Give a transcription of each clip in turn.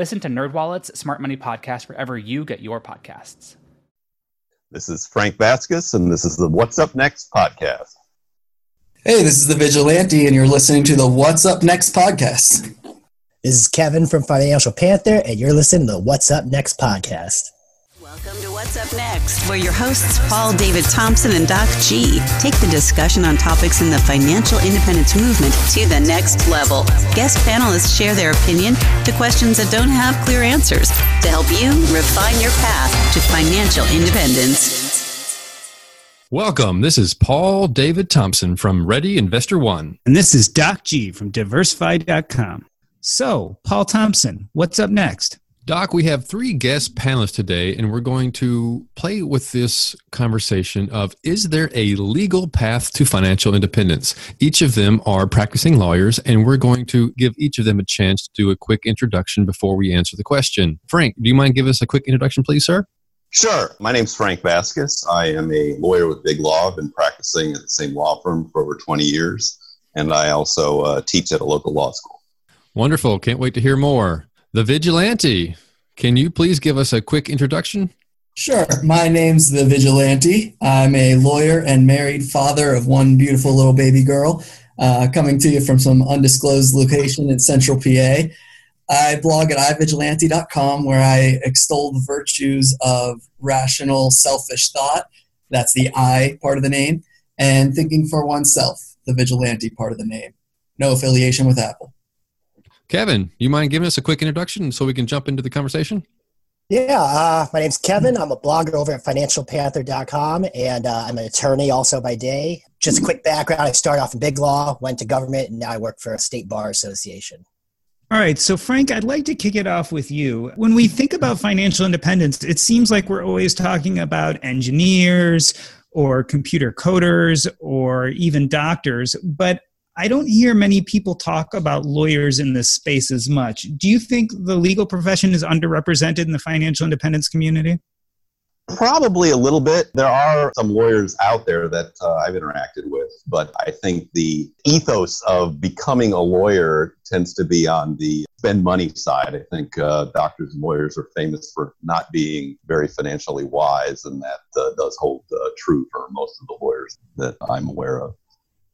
Listen to NerdWallet's Smart Money Podcast wherever you get your podcasts. This is Frank Vasquez, and this is the What's Up Next podcast. Hey, this is the Vigilante, and you're listening to the What's Up Next podcast. This is Kevin from Financial Panther, and you're listening to the What's Up Next podcast. Welcome to What's Up Next, where your hosts Paul David Thompson and Doc G take the discussion on topics in the financial independence movement to the next level. Guest panelists share their opinion to questions that don't have clear answers to help you refine your path to financial independence. Welcome. This is Paul David Thompson from Ready Investor One. And this is Doc G from Diversify.com. So, Paul Thompson, what's up next? Doc, we have three guest panelists today, and we're going to play with this conversation of is there a legal path to financial independence? Each of them are practicing lawyers, and we're going to give each of them a chance to do a quick introduction before we answer the question. Frank, do you mind give us a quick introduction, please, sir? Sure. My name's Frank Vasquez. I am a lawyer with Big Law. I've been practicing at the same law firm for over 20 years, and I also uh, teach at a local law school. Wonderful. Can't wait to hear more. The Vigilante. Can you please give us a quick introduction? Sure. My name's The Vigilante. I'm a lawyer and married father of one beautiful little baby girl, uh, coming to you from some undisclosed location in central PA. I blog at ivigilante.com where I extol the virtues of rational, selfish thought. That's the I part of the name. And thinking for oneself, the vigilante part of the name. No affiliation with Apple. Kevin, you mind giving us a quick introduction so we can jump into the conversation? Yeah, uh, my name's Kevin. I'm a blogger over at financialpanther.com, and uh, I'm an attorney also by day. Just a quick background I started off in big law, went to government, and now I work for a state bar association. All right, so Frank, I'd like to kick it off with you. When we think about financial independence, it seems like we're always talking about engineers or computer coders or even doctors, but I don't hear many people talk about lawyers in this space as much. Do you think the legal profession is underrepresented in the financial independence community? Probably a little bit. There are some lawyers out there that uh, I've interacted with, but I think the ethos of becoming a lawyer tends to be on the spend money side. I think uh, doctors and lawyers are famous for not being very financially wise, and that uh, does hold uh, true for most of the lawyers that I'm aware of.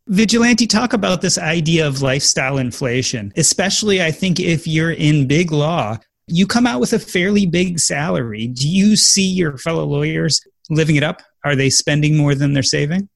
Vigilante, talk about this idea of lifestyle inflation, especially I think if you're in big law, you come out with a fairly big salary. Do you see your fellow lawyers living it up? Are they spending more than they're saving?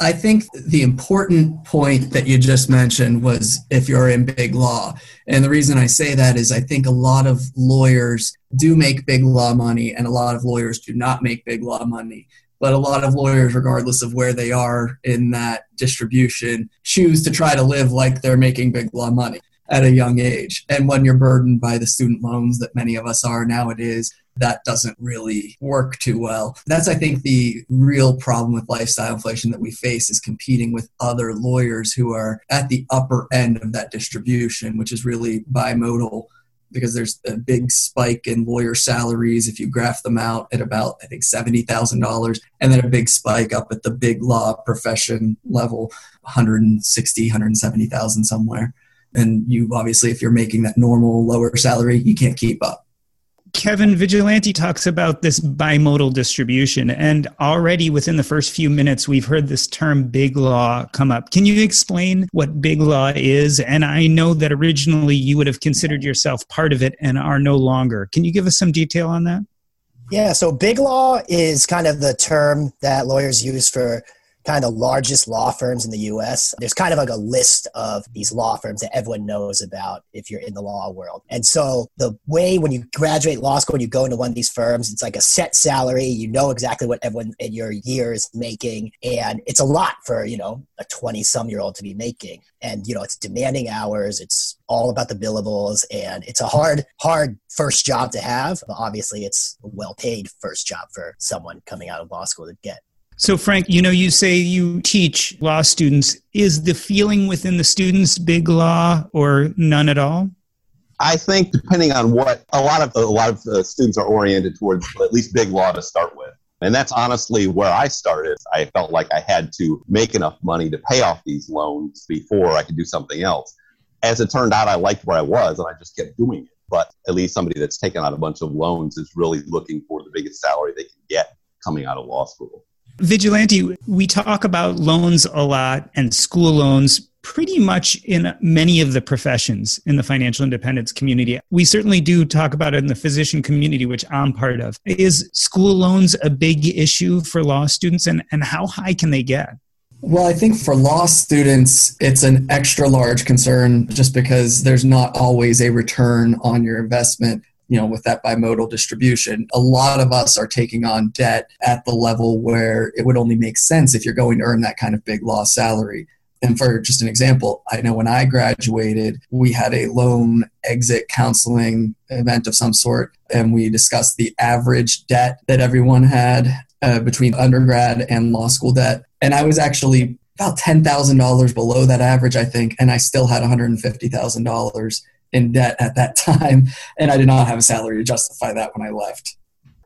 I think the important point that you just mentioned was if you're in big law. And the reason I say that is I think a lot of lawyers do make big law money and a lot of lawyers do not make big law money but a lot of lawyers, regardless of where they are in that distribution, choose to try to live like they're making big law money at a young age. And when you're burdened by the student loans that many of us are nowadays, that doesn't really work too well. That's, I think, the real problem with lifestyle inflation that we face is competing with other lawyers who are at the upper end of that distribution, which is really bimodal because there's a big spike in lawyer salaries if you graph them out at about I think seventy thousand dollars, and then a big spike up at the big law profession level, 160, 170,000 somewhere. And you obviously, if you're making that normal lower salary, you can't keep up. Kevin Vigilante talks about this bimodal distribution, and already within the first few minutes, we've heard this term big law come up. Can you explain what big law is? And I know that originally you would have considered yourself part of it and are no longer. Can you give us some detail on that? Yeah, so big law is kind of the term that lawyers use for kind of the largest law firms in the US. There's kind of like a list of these law firms that everyone knows about if you're in the law world. And so the way when you graduate law school and you go into one of these firms, it's like a set salary. You know exactly what everyone in your year is making. And it's a lot for, you know, a 20 some year old to be making. And, you know, it's demanding hours. It's all about the billables and it's a hard, hard first job to have. But obviously it's a well paid first job for someone coming out of law school to get. So, Frank, you know, you say you teach law students. Is the feeling within the students big law or none at all? I think depending on what a lot of a lot of uh, students are oriented towards at least big law to start with. And that's honestly where I started. I felt like I had to make enough money to pay off these loans before I could do something else. As it turned out, I liked where I was and I just kept doing it. But at least somebody that's taken out a bunch of loans is really looking for the biggest salary they can get coming out of law school. Vigilante, we talk about loans a lot and school loans pretty much in many of the professions in the financial independence community. We certainly do talk about it in the physician community, which I'm part of. Is school loans a big issue for law students and, and how high can they get? Well, I think for law students, it's an extra large concern just because there's not always a return on your investment you know with that bimodal distribution a lot of us are taking on debt at the level where it would only make sense if you're going to earn that kind of big law salary. And for just an example i know when i graduated we had a loan exit counseling event of some sort and we discussed the average debt that everyone had uh, between undergrad and law school debt. And i was actually about $10,000 below that average, I think, and I still had $150,000 in debt at that time, and I did not have a salary to justify that when I left.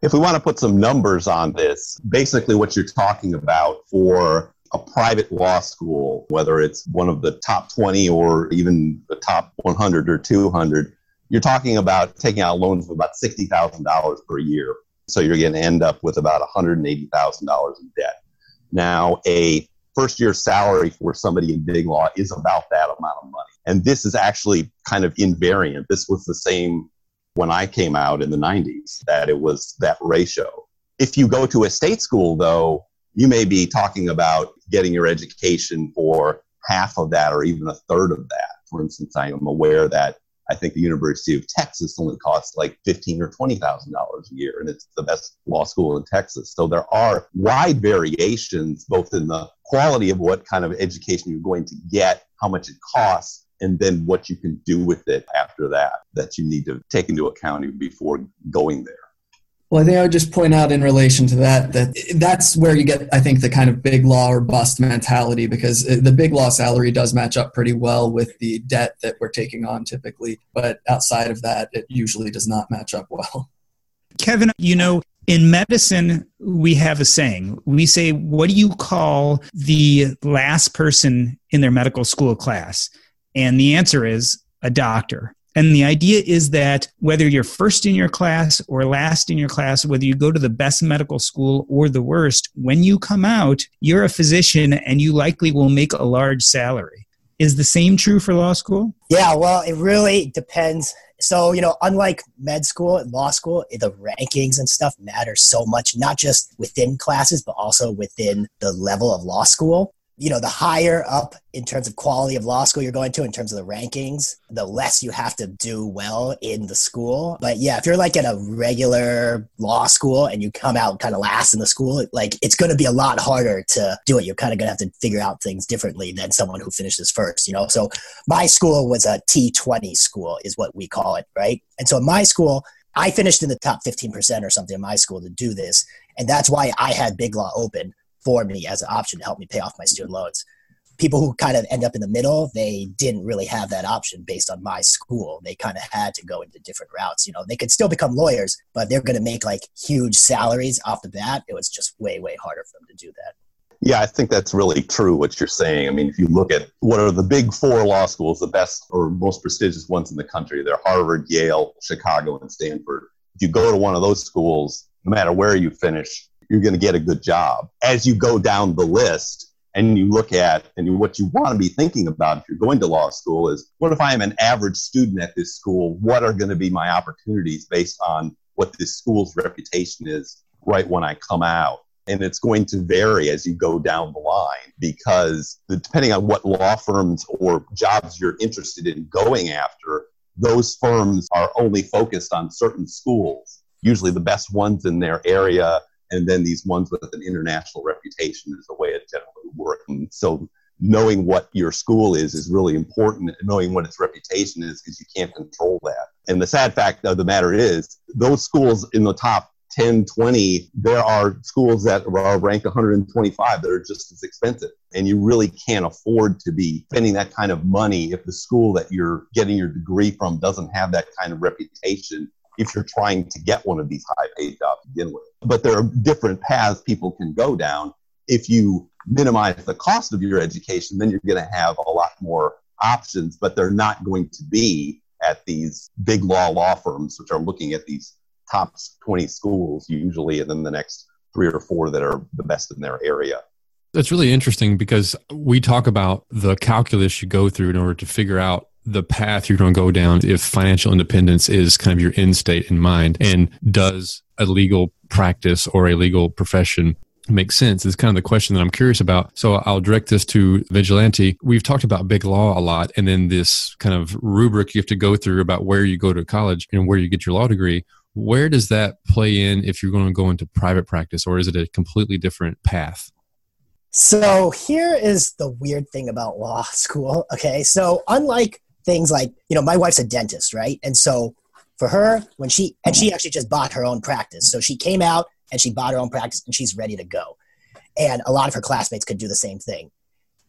If we want to put some numbers on this, basically what you're talking about for a private law school, whether it's one of the top 20 or even the top 100 or 200, you're talking about taking out loans of about $60,000 per year. So you're going to end up with about $180,000 in debt. Now, a first year salary for somebody in big law is about that amount of money. And this is actually kind of invariant. This was the same when I came out in the 90s, that it was that ratio. If you go to a state school, though, you may be talking about getting your education for half of that or even a third of that. For instance, I am aware that I think the University of Texas only costs like fifteen or twenty thousand dollars a year, and it's the best law school in Texas. So there are wide variations both in the quality of what kind of education you're going to get, how much it costs, and then what you can do with it after that that you need to take into account before going there. Well, I think I would just point out in relation to that that that's where you get, I think, the kind of big law or bust mentality because the big law salary does match up pretty well with the debt that we're taking on typically. But outside of that, it usually does not match up well. Kevin, you know, in medicine, we have a saying. We say, What do you call the last person in their medical school class? And the answer is a doctor. And the idea is that whether you're first in your class or last in your class, whether you go to the best medical school or the worst, when you come out, you're a physician and you likely will make a large salary. Is the same true for law school? Yeah, well, it really depends. So, you know, unlike med school and law school, the rankings and stuff matter so much, not just within classes, but also within the level of law school you know, the higher up in terms of quality of law school you're going to, in terms of the rankings, the less you have to do well in the school. But yeah, if you're like at a regular law school and you come out kind of last in the school, like it's going to be a lot harder to do it. You're kind of going to have to figure out things differently than someone who finishes first, you know? So my school was a T20 school, is what we call it, right? And so in my school, I finished in the top 15% or something in my school to do this. And that's why I had Big Law open for me as an option to help me pay off my student loans. People who kind of end up in the middle, they didn't really have that option based on my school. They kind of had to go into different routes. You know, they could still become lawyers, but they're going to make like huge salaries off the bat. It was just way, way harder for them to do that. Yeah, I think that's really true what you're saying. I mean, if you look at what are the big four law schools, the best or most prestigious ones in the country, they're Harvard, Yale, Chicago, and Stanford. if you go to one of those schools, no matter where you finish, you're going to get a good job. As you go down the list and you look at and what you want to be thinking about if you're going to law school is what if I am an average student at this school? What are going to be my opportunities based on what this school's reputation is right when I come out? And it's going to vary as you go down the line because depending on what law firms or jobs you're interested in going after, those firms are only focused on certain schools, usually the best ones in their area, and then these ones with an international reputation is the way it generally works. So knowing what your school is is really important knowing what its reputation is because you can't control that and the sad fact of the matter is those schools in the top 10, 20, there are schools that are ranked 125 that are just as expensive. And you really can't afford to be spending that kind of money if the school that you're getting your degree from doesn't have that kind of reputation if you're trying to get one of these high paid jobs to begin with. But there are different paths people can go down. If you minimize the cost of your education, then you're going to have a lot more options, but they're not going to be at these big law law firms, which are looking at these top 20 schools usually, and then the next three or four that are the best in their area. That's really interesting because we talk about the calculus you go through in order to figure out the path you're going to go down if financial independence is kind of your end state in mind. And does a legal practice or a legal profession make sense is kind of the question that I'm curious about. So I'll direct this to Vigilante. We've talked about big law a lot and then this kind of rubric you have to go through about where you go to college and where you get your law degree. Where does that play in if you're going to go into private practice, or is it a completely different path? So here is the weird thing about law school. Okay. So unlike things like, you know, my wife's a dentist, right? And so for her, when she, and she actually just bought her own practice. So she came out and she bought her own practice and she's ready to go. And a lot of her classmates could do the same thing.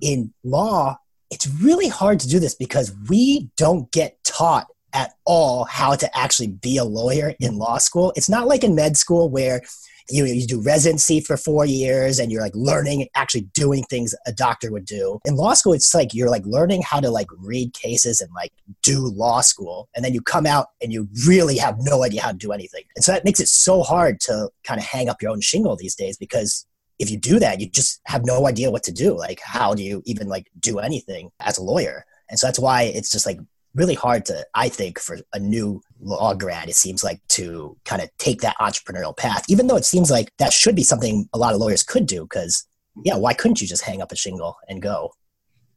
In law, it's really hard to do this because we don't get taught at all how to actually be a lawyer in law school. It's not like in med school where you, you do residency for four years and you're like learning actually doing things a doctor would do. In law school it's like you're like learning how to like read cases and like do law school. And then you come out and you really have no idea how to do anything. And so that makes it so hard to kind of hang up your own shingle these days because if you do that you just have no idea what to do. Like how do you even like do anything as a lawyer? And so that's why it's just like really hard to, I think, for a new law grad, it seems like to kind of take that entrepreneurial path, even though it seems like that should be something a lot of lawyers could do. Because, yeah, why couldn't you just hang up a shingle and go?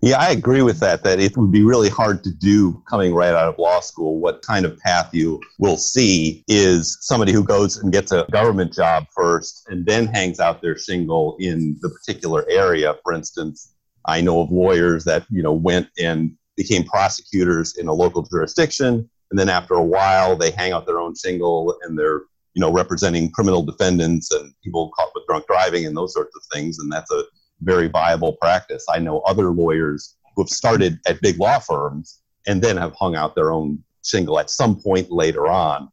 Yeah, I agree with that, that it would be really hard to do coming right out of law school. What kind of path you will see is somebody who goes and gets a government job first and then hangs out their shingle in the particular area. For instance, I know of lawyers that, you know, went and became prosecutors in a local jurisdiction. And then after a while, they hang out their own shingle and they're, you know, representing criminal defendants and people caught with drunk driving and those sorts of things. And that's a very viable practice. I know other lawyers who have started at big law firms and then have hung out their own shingle at some point later on.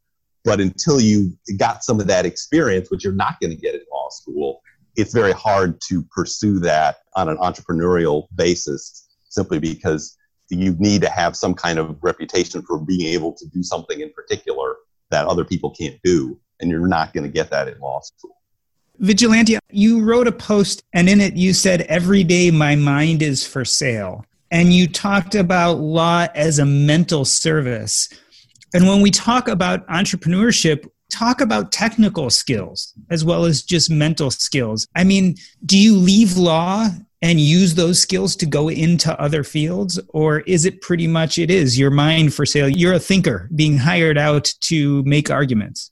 But until you got some of that experience, which you're not going to get in law school, it's very hard to pursue that on an entrepreneurial basis simply because you need to have some kind of reputation for being able to do something in particular that other people can't do. And you're not going to get that in law school. Vigilante, you wrote a post and in it you said, Every day my mind is for sale. And you talked about law as a mental service. And when we talk about entrepreneurship, talk about technical skills as well as just mental skills. I mean, do you leave law and use those skills to go into other fields or is it pretty much it is your mind for sale you're a thinker being hired out to make arguments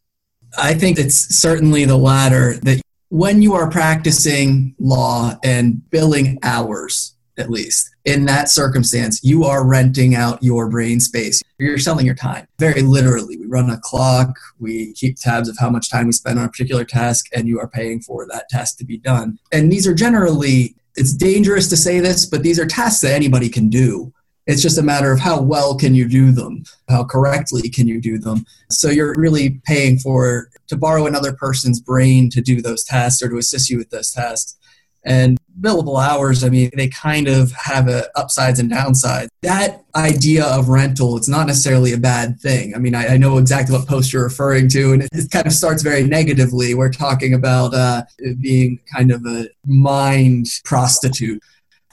i think it's certainly the latter that when you are practicing law and billing hours at least in that circumstance you are renting out your brain space you're selling your time very literally we run a clock we keep tabs of how much time we spend on a particular task and you are paying for that task to be done and these are generally it's dangerous to say this, but these are tasks that anybody can do. It's just a matter of how well can you do them, how correctly can you do them. So you're really paying for to borrow another person's brain to do those tasks or to assist you with those tasks. And billable hours, I mean, they kind of have a upsides and downsides. That idea of rental, it's not necessarily a bad thing. I mean, I, I know exactly what post you're referring to, and it, it kind of starts very negatively. We're talking about uh, being kind of a mind prostitute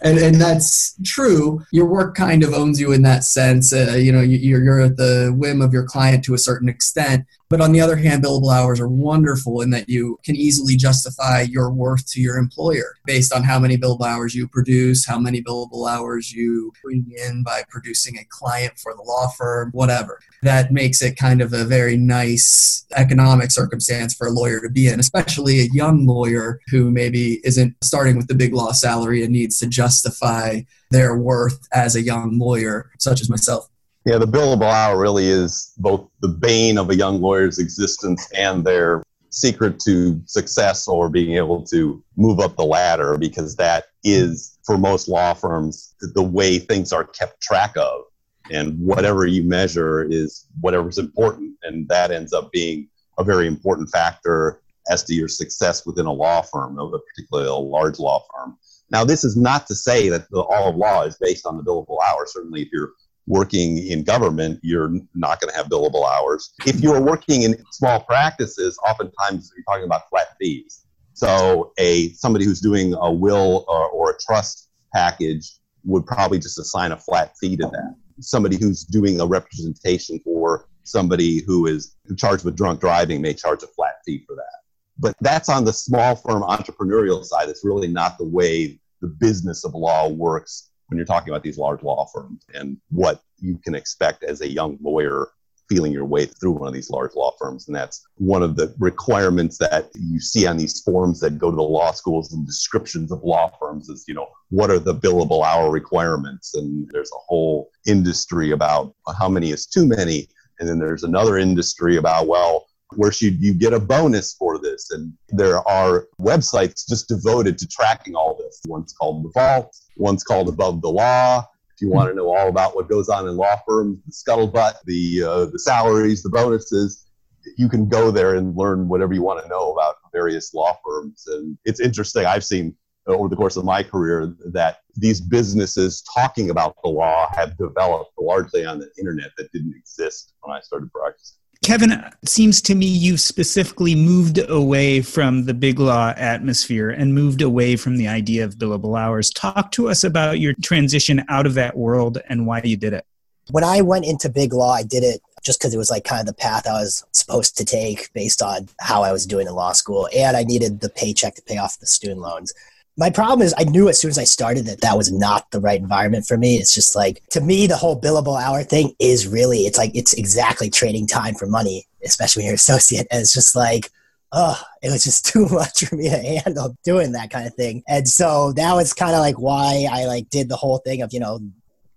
and and that's true. Your work kind of owns you in that sense. Uh, you know, you're you're at the whim of your client to a certain extent. But on the other hand, billable hours are wonderful in that you can easily justify your worth to your employer based on how many billable hours you produce, how many billable hours you bring in by producing a client for the law firm, whatever. That makes it kind of a very nice economic circumstance for a lawyer to be in, especially a young lawyer who maybe isn't starting with the big law salary and needs to justify their worth as a young lawyer, such as myself. Yeah, the billable hour really is both the bane of a young lawyer's existence and their secret to success or being able to move up the ladder because that is, for most law firms, the way things are kept track of. And whatever you measure is whatever's important. And that ends up being a very important factor as to your success within a law firm, particularly a large law firm. Now, this is not to say that the, all of law is based on the billable hour. Certainly, if you're working in government, you're not going to have billable hours. If you're working in small practices, oftentimes you're talking about flat fees. So a somebody who's doing a will or, or a trust package would probably just assign a flat fee to that. Somebody who's doing a representation for somebody who is charged with drunk driving may charge a flat fee for that. But that's on the small firm entrepreneurial side. It's really not the way the business of law works when you're talking about these large law firms and what you can expect as a young lawyer feeling your way through one of these large law firms. And that's one of the requirements that you see on these forms that go to the law schools and descriptions of law firms is, you know, what are the billable hour requirements? And there's a whole industry about how many is too many. And then there's another industry about, well, where should you get a bonus for this? And there are websites just devoted to tracking all this. One's called The Vault, one's called Above the Law. If you want to know all about what goes on in law firms, the scuttlebutt, the uh, the salaries, the bonuses, you can go there and learn whatever you want to know about various law firms. And it's interesting. I've seen over the course of my career that these businesses talking about the law have developed largely on the internet that didn't exist when I started practicing. Kevin, it seems to me you've specifically moved away from the big law atmosphere and moved away from the idea of billable hours. Talk to us about your transition out of that world and why you did it. When I went into big law, I did it just because it was like kind of the path I was supposed to take based on how I was doing in law school, and I needed the paycheck to pay off the student loans my problem is I knew as soon as I started that that was not the right environment for me. It's just like to me the whole billable hour thing is really it's like it's exactly trading time for money, especially when you're an associate. And it's just like oh, it was just too much for me to handle doing that kind of thing. And so that was kind of like why I like did the whole thing of, you know,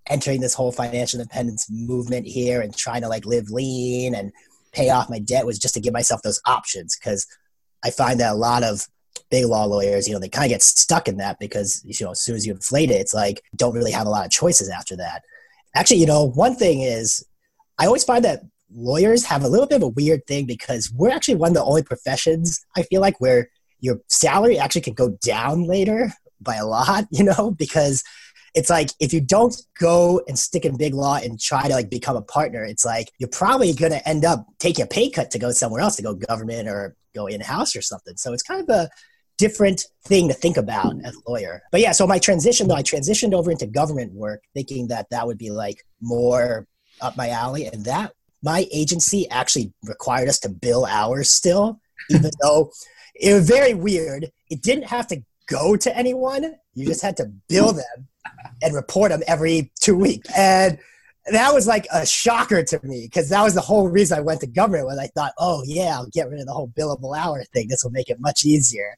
entering this whole financial independence movement here and trying to like live lean and pay off my debt was just to give myself those options because I find that a lot of big law lawyers, you know, they kind of get stuck in that because, you know, as soon as you inflate it, it's like don't really have a lot of choices after that. Actually, you know, one thing is I always find that lawyers have a little bit of a weird thing because we're actually one of the only professions I feel like where your salary actually can go down later by a lot, you know, because it's like if you don't go and stick in big law and try to like become a partner, it's like you're probably going to end up taking a pay cut to go somewhere else to go government or go in house or something. So it's kind of a different thing to think about as a lawyer. But yeah, so my transition though, I transitioned over into government work thinking that that would be like more up my alley. And that my agency actually required us to bill hours still, even though it was very weird. It didn't have to go to anyone. You just had to bill them and report them every two weeks. And that was like a shocker to me because that was the whole reason I went to government was I thought, oh yeah, I'll get rid of the whole billable hour thing. This will make it much easier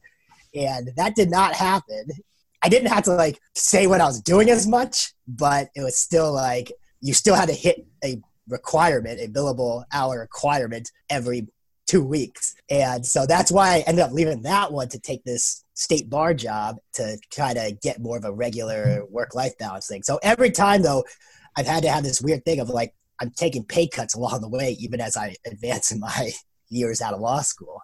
and that did not happen. I didn't have to like say what I was doing as much, but it was still like you still had to hit a requirement, a billable hour requirement every two weeks. And so that's why I ended up leaving that one to take this state bar job to try to get more of a regular work life balance thing. So every time though, I've had to have this weird thing of like I'm taking pay cuts along the way, even as I advance in my years out of law school.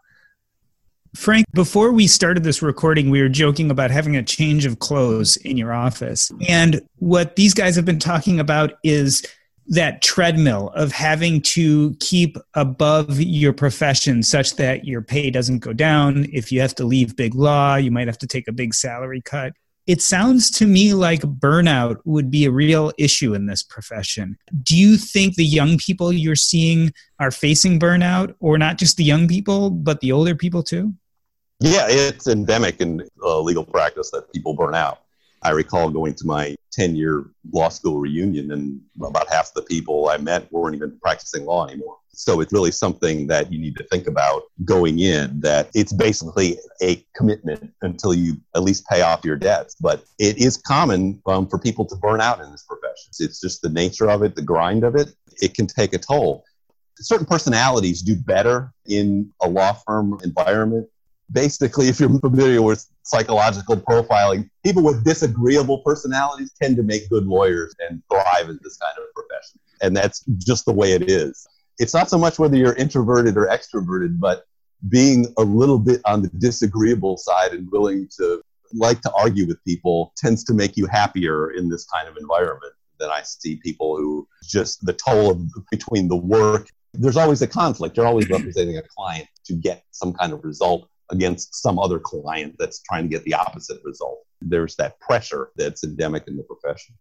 Frank, before we started this recording, we were joking about having a change of clothes in your office. And what these guys have been talking about is that treadmill of having to keep above your profession such that your pay doesn't go down. If you have to leave big law, you might have to take a big salary cut. It sounds to me like burnout would be a real issue in this profession. Do you think the young people you're seeing are facing burnout, or not just the young people, but the older people too? Yeah, it's endemic in uh, legal practice that people burn out. I recall going to my 10 year law school reunion, and about half the people I met weren't even practicing law anymore. So it's really something that you need to think about going in that it's basically a commitment until you at least pay off your debts. But it is common um, for people to burn out in this profession. It's just the nature of it, the grind of it. It can take a toll. Certain personalities do better in a law firm environment basically, if you're familiar with psychological profiling, people with disagreeable personalities tend to make good lawyers and thrive in this kind of profession. And that's just the way it is. It's not so much whether you're introverted or extroverted, but being a little bit on the disagreeable side and willing to like to argue with people tends to make you happier in this kind of environment than I see people who just the toll of between the work. There's always a conflict. You're always representing a client to get some kind of result against some other client that's trying to get the opposite result. There's that pressure that's endemic in the profession.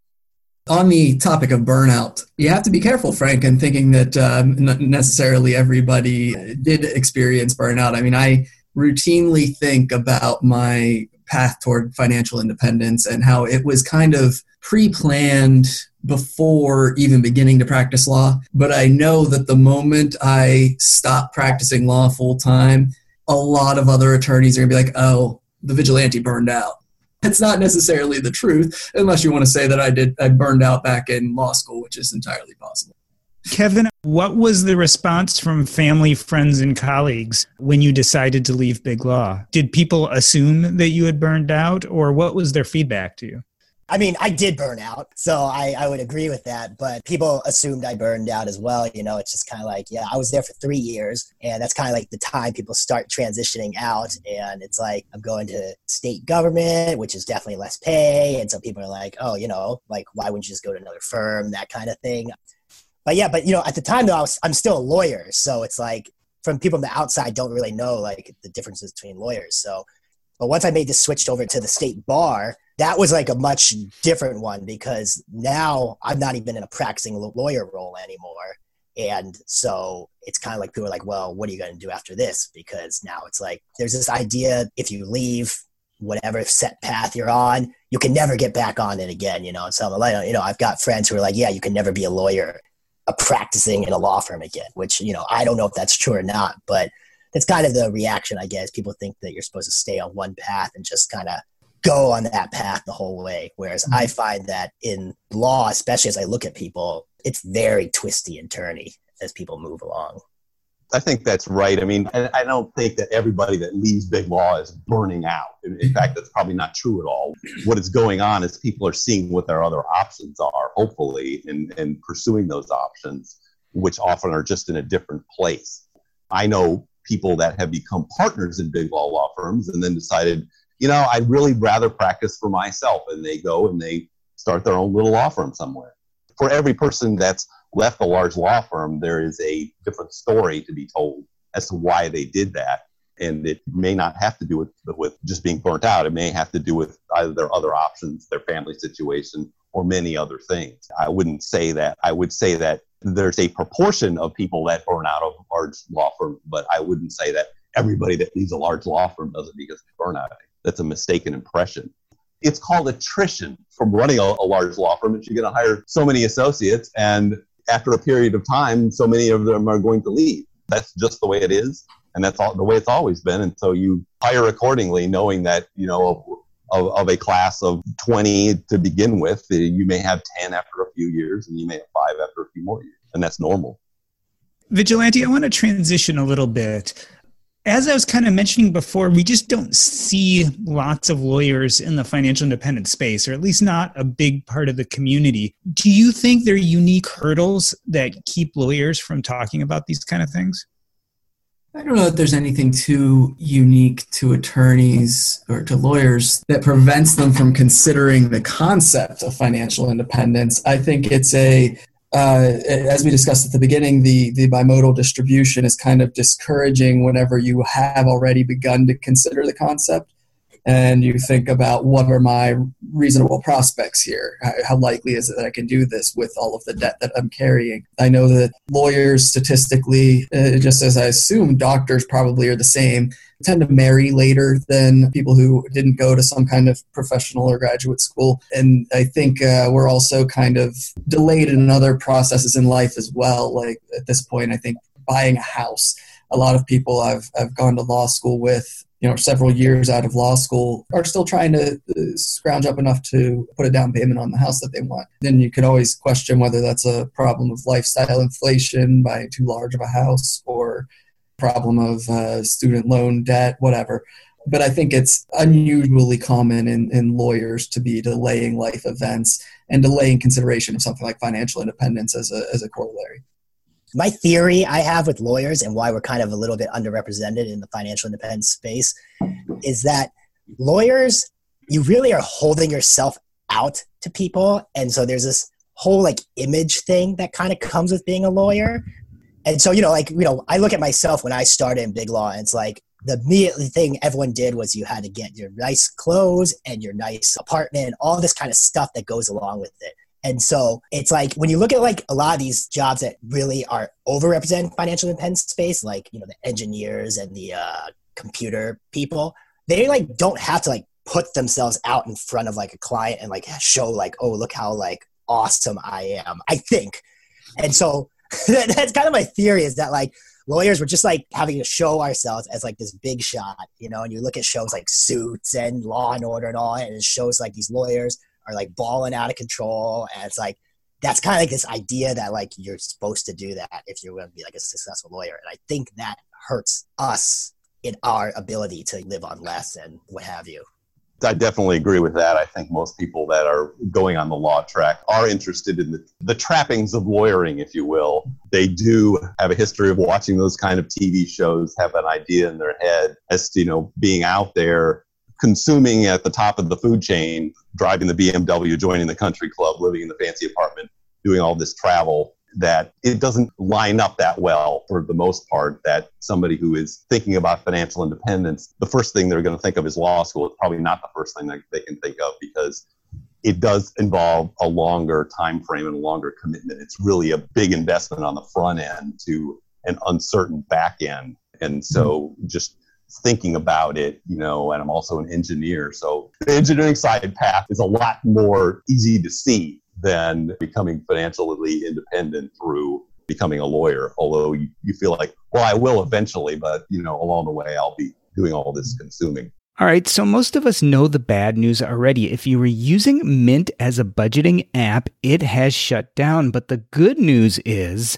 On the topic of burnout, you have to be careful, Frank, in thinking that um, not necessarily everybody did experience burnout. I mean, I routinely think about my path toward financial independence and how it was kind of pre planned before even beginning to practice law. But I know that the moment I stopped practicing law full time, a lot of other attorneys are going to be like, oh, the vigilante burned out. It's not necessarily the truth, unless you want to say that I did I burned out back in law school, which is entirely possible. Kevin, what was the response from family, friends, and colleagues when you decided to leave Big Law? Did people assume that you had burned out, or what was their feedback to you? I mean, I did burn out, so I, I would agree with that. But people assumed I burned out as well. You know, it's just kind of like, yeah, I was there for three years, and that's kind of like the time people start transitioning out. And it's like, I'm going to state government, which is definitely less pay. And so people are like, oh, you know, like, why wouldn't you just go to another firm, that kind of thing. But yeah, but you know, at the time though, I was, I'm still a lawyer. So it's like, from people on the outside don't really know like the differences between lawyers. So, but once I made this switch over to the state bar, that was like a much different one because now I'm not even in a practicing lawyer role anymore. And so it's kind of like people are like, well, what are you going to do after this? Because now it's like there's this idea if you leave whatever set path you're on, you can never get back on it again, you know. And so like, you know, I've got friends who are like, yeah, you can never be a lawyer, a practicing in a law firm again, which, you know, I don't know if that's true or not, but that's kind of the reaction, I guess. People think that you're supposed to stay on one path and just kind of go on that path the whole way. Whereas mm-hmm. I find that in law, especially as I look at people, it's very twisty and turny as people move along. I think that's right. I mean, I don't think that everybody that leaves big law is burning out. In, in fact, that's probably not true at all. What is going on is people are seeing what their other options are, hopefully, and, and pursuing those options, which often are just in a different place. I know people that have become partners in big law law firms and then decided you know, I'd really rather practice for myself. And they go and they start their own little law firm somewhere. For every person that's left a large law firm, there is a different story to be told as to why they did that. And it may not have to do with, with just being burnt out. It may have to do with either their other options, their family situation, or many other things. I wouldn't say that. I would say that there's a proportion of people that burn out of large law firms, but I wouldn't say that everybody that leaves a large law firm does it because they burn out that's a mistaken impression. It's called attrition from running a, a large law firm that you're going to hire so many associates, and after a period of time, so many of them are going to leave. That's just the way it is, and that's all, the way it's always been. And so you hire accordingly, knowing that you know of, of a class of 20 to begin with, eh, you may have 10 after a few years, and you may have five after a few more years, and that's normal. Vigilante, I want to transition a little bit as I was kind of mentioning before, we just don't see lots of lawyers in the financial independence space, or at least not a big part of the community. Do you think there are unique hurdles that keep lawyers from talking about these kind of things? I don't know that there's anything too unique to attorneys or to lawyers that prevents them from considering the concept of financial independence. I think it's a uh, as we discussed at the beginning, the, the bimodal distribution is kind of discouraging whenever you have already begun to consider the concept and you think about what are my reasonable prospects here? How likely is it that I can do this with all of the debt that I'm carrying? I know that lawyers statistically, uh, just as I assume doctors probably are the same, tend to marry later than people who didn't go to some kind of professional or graduate school. And I think uh, we're also kind of delayed in other processes in life as well. Like at this point, I think buying a house. A lot of people I've, I've gone to law school with you know several years out of law school are still trying to uh, scrounge up enough to put a down payment on the house that they want. Then you could always question whether that's a problem of lifestyle inflation buying too large of a house or problem of uh, student loan debt whatever. But i think it's unusually common in, in lawyers to be delaying life events and delaying consideration of something like financial independence as a, as a corollary my theory I have with lawyers and why we're kind of a little bit underrepresented in the financial independence space is that lawyers, you really are holding yourself out to people. And so there's this whole like image thing that kind of comes with being a lawyer. And so, you know, like, you know, I look at myself when I started in big law and it's like the immediate thing everyone did was you had to get your nice clothes and your nice apartment, and all this kind of stuff that goes along with it. And so it's like when you look at like a lot of these jobs that really are overrepresented financial independence space, like you know the engineers and the uh, computer people, they like don't have to like put themselves out in front of like a client and like show like oh look how like awesome I am. I think, and so that's kind of my theory is that like lawyers were just like having to show ourselves as like this big shot, you know. And you look at shows like Suits and Law and Order and all, and it shows like these lawyers are like balling out of control. And it's like, that's kind of like this idea that like you're supposed to do that if you're going to be like a successful lawyer. And I think that hurts us in our ability to live on less and what have you. I definitely agree with that. I think most people that are going on the law track are interested in the, the trappings of lawyering, if you will. They do have a history of watching those kind of TV shows, have an idea in their head as to, you know, being out there consuming at the top of the food chain, driving the BMW, joining the country club, living in the fancy apartment, doing all this travel, that it doesn't line up that well for the most part. That somebody who is thinking about financial independence, the first thing they're going to think of is law school. It's probably not the first thing that they can think of because it does involve a longer time frame and a longer commitment. It's really a big investment on the front end to an uncertain back end. And so hmm. just thinking about it, you know, and I'm also an engineer. So the engineering side path is a lot more easy to see than becoming financially independent through becoming a lawyer. Although you, you feel like, well, I will eventually, but, you know, along the way, I'll be doing all this consuming. All right, so most of us know the bad news already. If you were using Mint as a budgeting app, it has shut down. But the good news is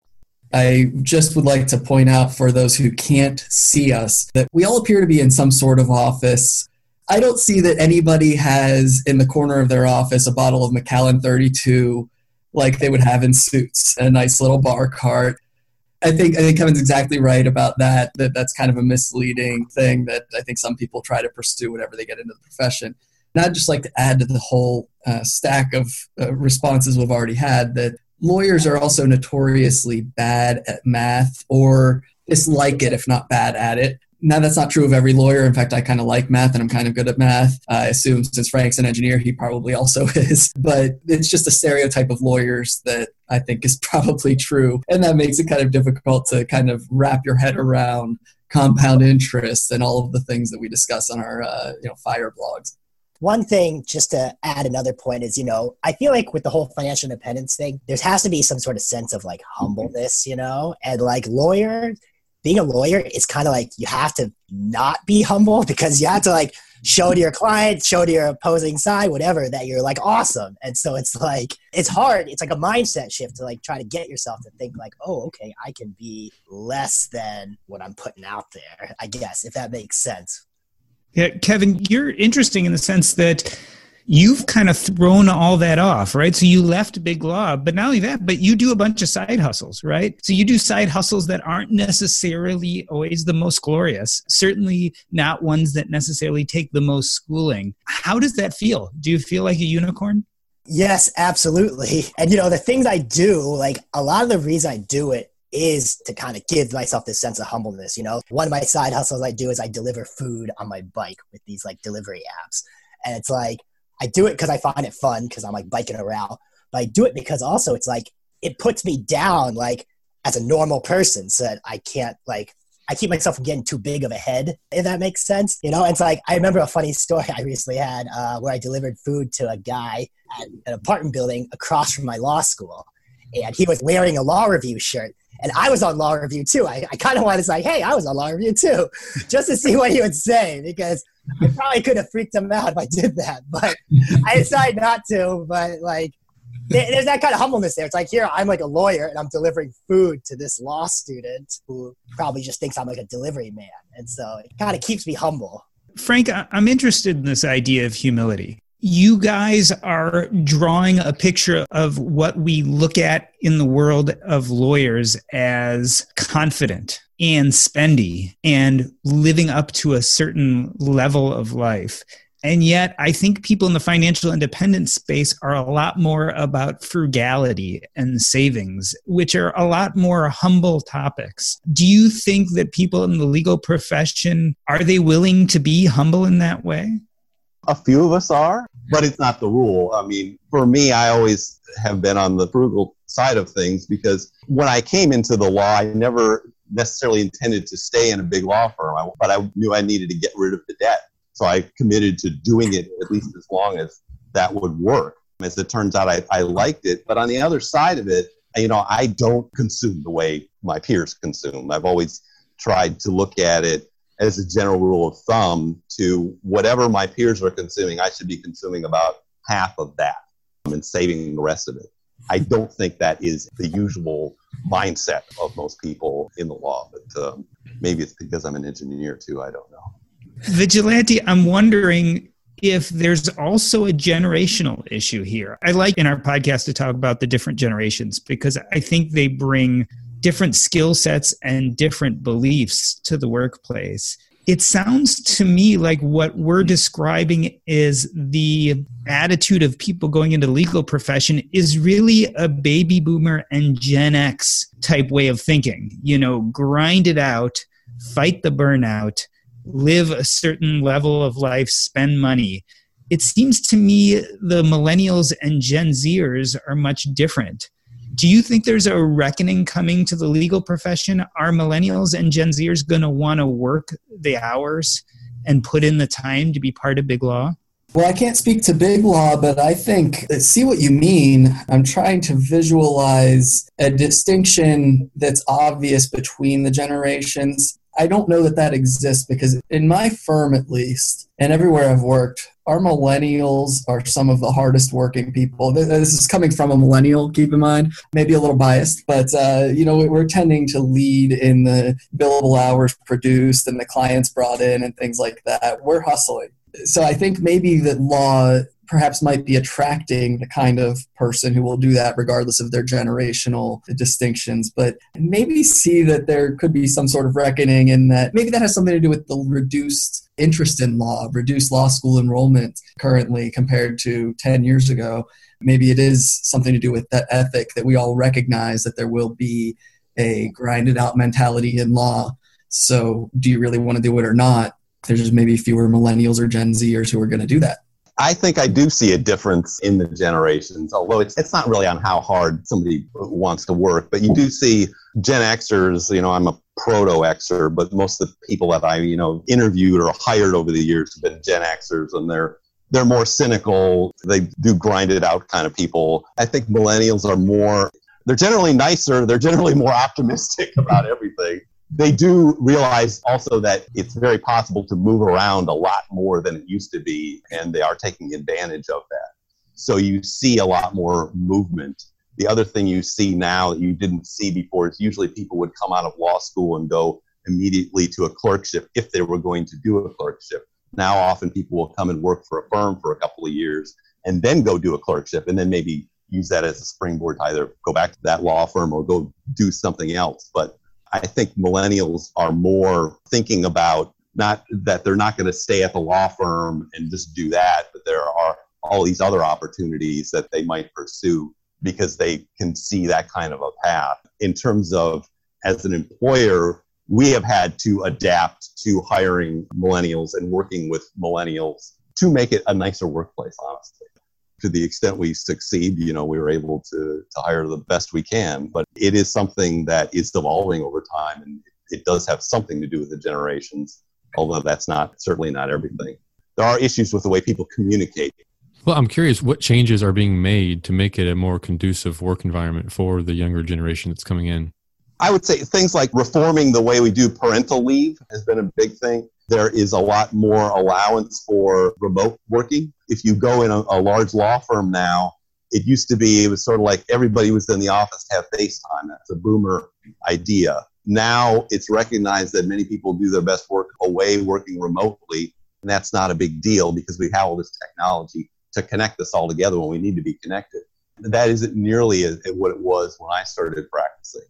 I just would like to point out for those who can't see us that we all appear to be in some sort of office. I don't see that anybody has in the corner of their office a bottle of Macallan 32 like they would have in suits, and a nice little bar cart. I think I think Kevin's exactly right about that. That that's kind of a misleading thing that I think some people try to pursue whenever they get into the profession. And I'd just like to add to the whole uh, stack of uh, responses we've already had that lawyers are also notoriously bad at math or dislike it if not bad at it. Now that's not true of every lawyer. In fact i kind of like math and i'm kind of good at math. I assume since frank's an engineer he probably also is. But it's just a stereotype of lawyers that i think is probably true. And that makes it kind of difficult to kind of wrap your head around compound interest and all of the things that we discuss on our uh, you know fire blogs one thing just to add another point is you know i feel like with the whole financial independence thing there has to be some sort of sense of like mm-hmm. humbleness you know? And like lawyer being a lawyer is kind of like you have to not be humble because you have to like show to your client show to your opposing side whatever that you're like awesome. And so it's like it's hard. It's like a mindset shift to like try to get yourself to think like oh okay i can be less than what i'm putting out there i guess if that makes sense yeah, Kevin, you're interesting in the sense that you've kind of thrown all that off, right? So you left Big Law, but not only that, but you do a bunch of side hustles, right? So you do side hustles that aren't necessarily always the most glorious, certainly not ones that necessarily take the most schooling. How does that feel? Do you feel like a unicorn? Yes, absolutely. And you know, the things I do, like a lot of the reason I do it is to kind of give myself this sense of humbleness. You know, one of my side hustles I do is I deliver food on my bike with these like delivery apps. And it's like, I do it because I find it fun because I'm like biking around, but I do it because also it's like, it puts me down like as a normal person so that I can't like, I keep myself from getting too big of a head, if that makes sense. You know, it's like, I remember a funny story I recently had uh, where I delivered food to a guy at an apartment building across from my law school. And he was wearing a law review shirt and I was on law review too. I, I kind of wanted to say, hey, I was on law review too, just to see what he would say because I probably could have freaked him out if I did that. But I decided not to. But like, there's that kind of humbleness there. It's like here, I'm like a lawyer and I'm delivering food to this law student who probably just thinks I'm like a delivery man. And so it kind of keeps me humble. Frank, I'm interested in this idea of humility you guys are drawing a picture of what we look at in the world of lawyers as confident and spendy and living up to a certain level of life. And yet, I think people in the financial independence space are a lot more about frugality and savings, which are a lot more humble topics. Do you think that people in the legal profession are they willing to be humble in that way? A few of us are, but it's not the rule. I mean, for me, I always have been on the frugal side of things because when I came into the law, I never necessarily intended to stay in a big law firm, but I knew I needed to get rid of the debt. So I committed to doing it at least as long as that would work. As it turns out, I, I liked it. But on the other side of it, you know, I don't consume the way my peers consume. I've always tried to look at it as a general rule of thumb to whatever my peers are consuming, I should be consuming about half of that and saving the rest of it. I don't think that is the usual mindset of most people in the law, but um, maybe it's because I'm an engineer too. I don't know. Vigilante, I'm wondering if there's also a generational issue here. I like in our podcast to talk about the different generations because I think they bring different skill sets and different beliefs to the workplace. It sounds to me like what we're describing is the attitude of people going into legal profession is really a baby boomer and Gen X type way of thinking. You know, grind it out, fight the burnout, live a certain level of life, spend money. It seems to me the millennials and Gen Zers are much different do you think there's a reckoning coming to the legal profession? Are millennials and Gen Zers going to want to work the hours and put in the time to be part of big law? Well, I can't speak to big law, but I think, uh, see what you mean. I'm trying to visualize a distinction that's obvious between the generations. I don't know that that exists because in my firm, at least, and everywhere I've worked, our millennials are some of the hardest working people. This is coming from a millennial, keep in mind, maybe a little biased, but uh, you know we're tending to lead in the billable hours produced and the clients brought in and things like that. We're hustling. So I think maybe that law perhaps might be attracting the kind of person who will do that regardless of their generational distinctions but maybe see that there could be some sort of reckoning in that maybe that has something to do with the reduced interest in law reduced law school enrollment currently compared to 10 years ago. Maybe it is something to do with that ethic that we all recognize that there will be a grinded out mentality in law. So do you really want to do it or not? There's just maybe fewer millennials or gen zers who are going to do that. I think I do see a difference in the generations, although it's, it's not really on how hard somebody wants to work, but you do see Gen Xers, you know, I'm a proto Xer, but most of the people that I, you know, interviewed or hired over the years have been Gen Xers and they're they're more cynical. They do grind it out kind of people. I think millennials are more they're generally nicer, they're generally more optimistic about everything they do realize also that it's very possible to move around a lot more than it used to be, and they are taking advantage of that. So you see a lot more movement. The other thing you see now that you didn't see before is usually people would come out of law school and go immediately to a clerkship if they were going to do a clerkship. Now, often people will come and work for a firm for a couple of years and then go do a clerkship and then maybe use that as a springboard to either go back to that law firm or go do something else. But I think millennials are more thinking about not that they're not going to stay at the law firm and just do that, but there are all these other opportunities that they might pursue because they can see that kind of a path. In terms of as an employer, we have had to adapt to hiring millennials and working with millennials to make it a nicer workplace, honestly to the extent we succeed, you know, we were able to, to hire the best we can. But it is something that is evolving over time, and it does have something to do with the generations, although that's not certainly not everything. There are issues with the way people communicate. Well, I'm curious what changes are being made to make it a more conducive work environment for the younger generation that's coming in. I would say things like reforming the way we do parental leave has been a big thing. There is a lot more allowance for remote working. If you go in a, a large law firm now, it used to be it was sort of like everybody was in the office to have FaceTime. That's a boomer idea. Now it's recognized that many people do their best work away working remotely, and that's not a big deal because we have all this technology to connect us all together when we need to be connected. That isn't nearly what it was when I started practicing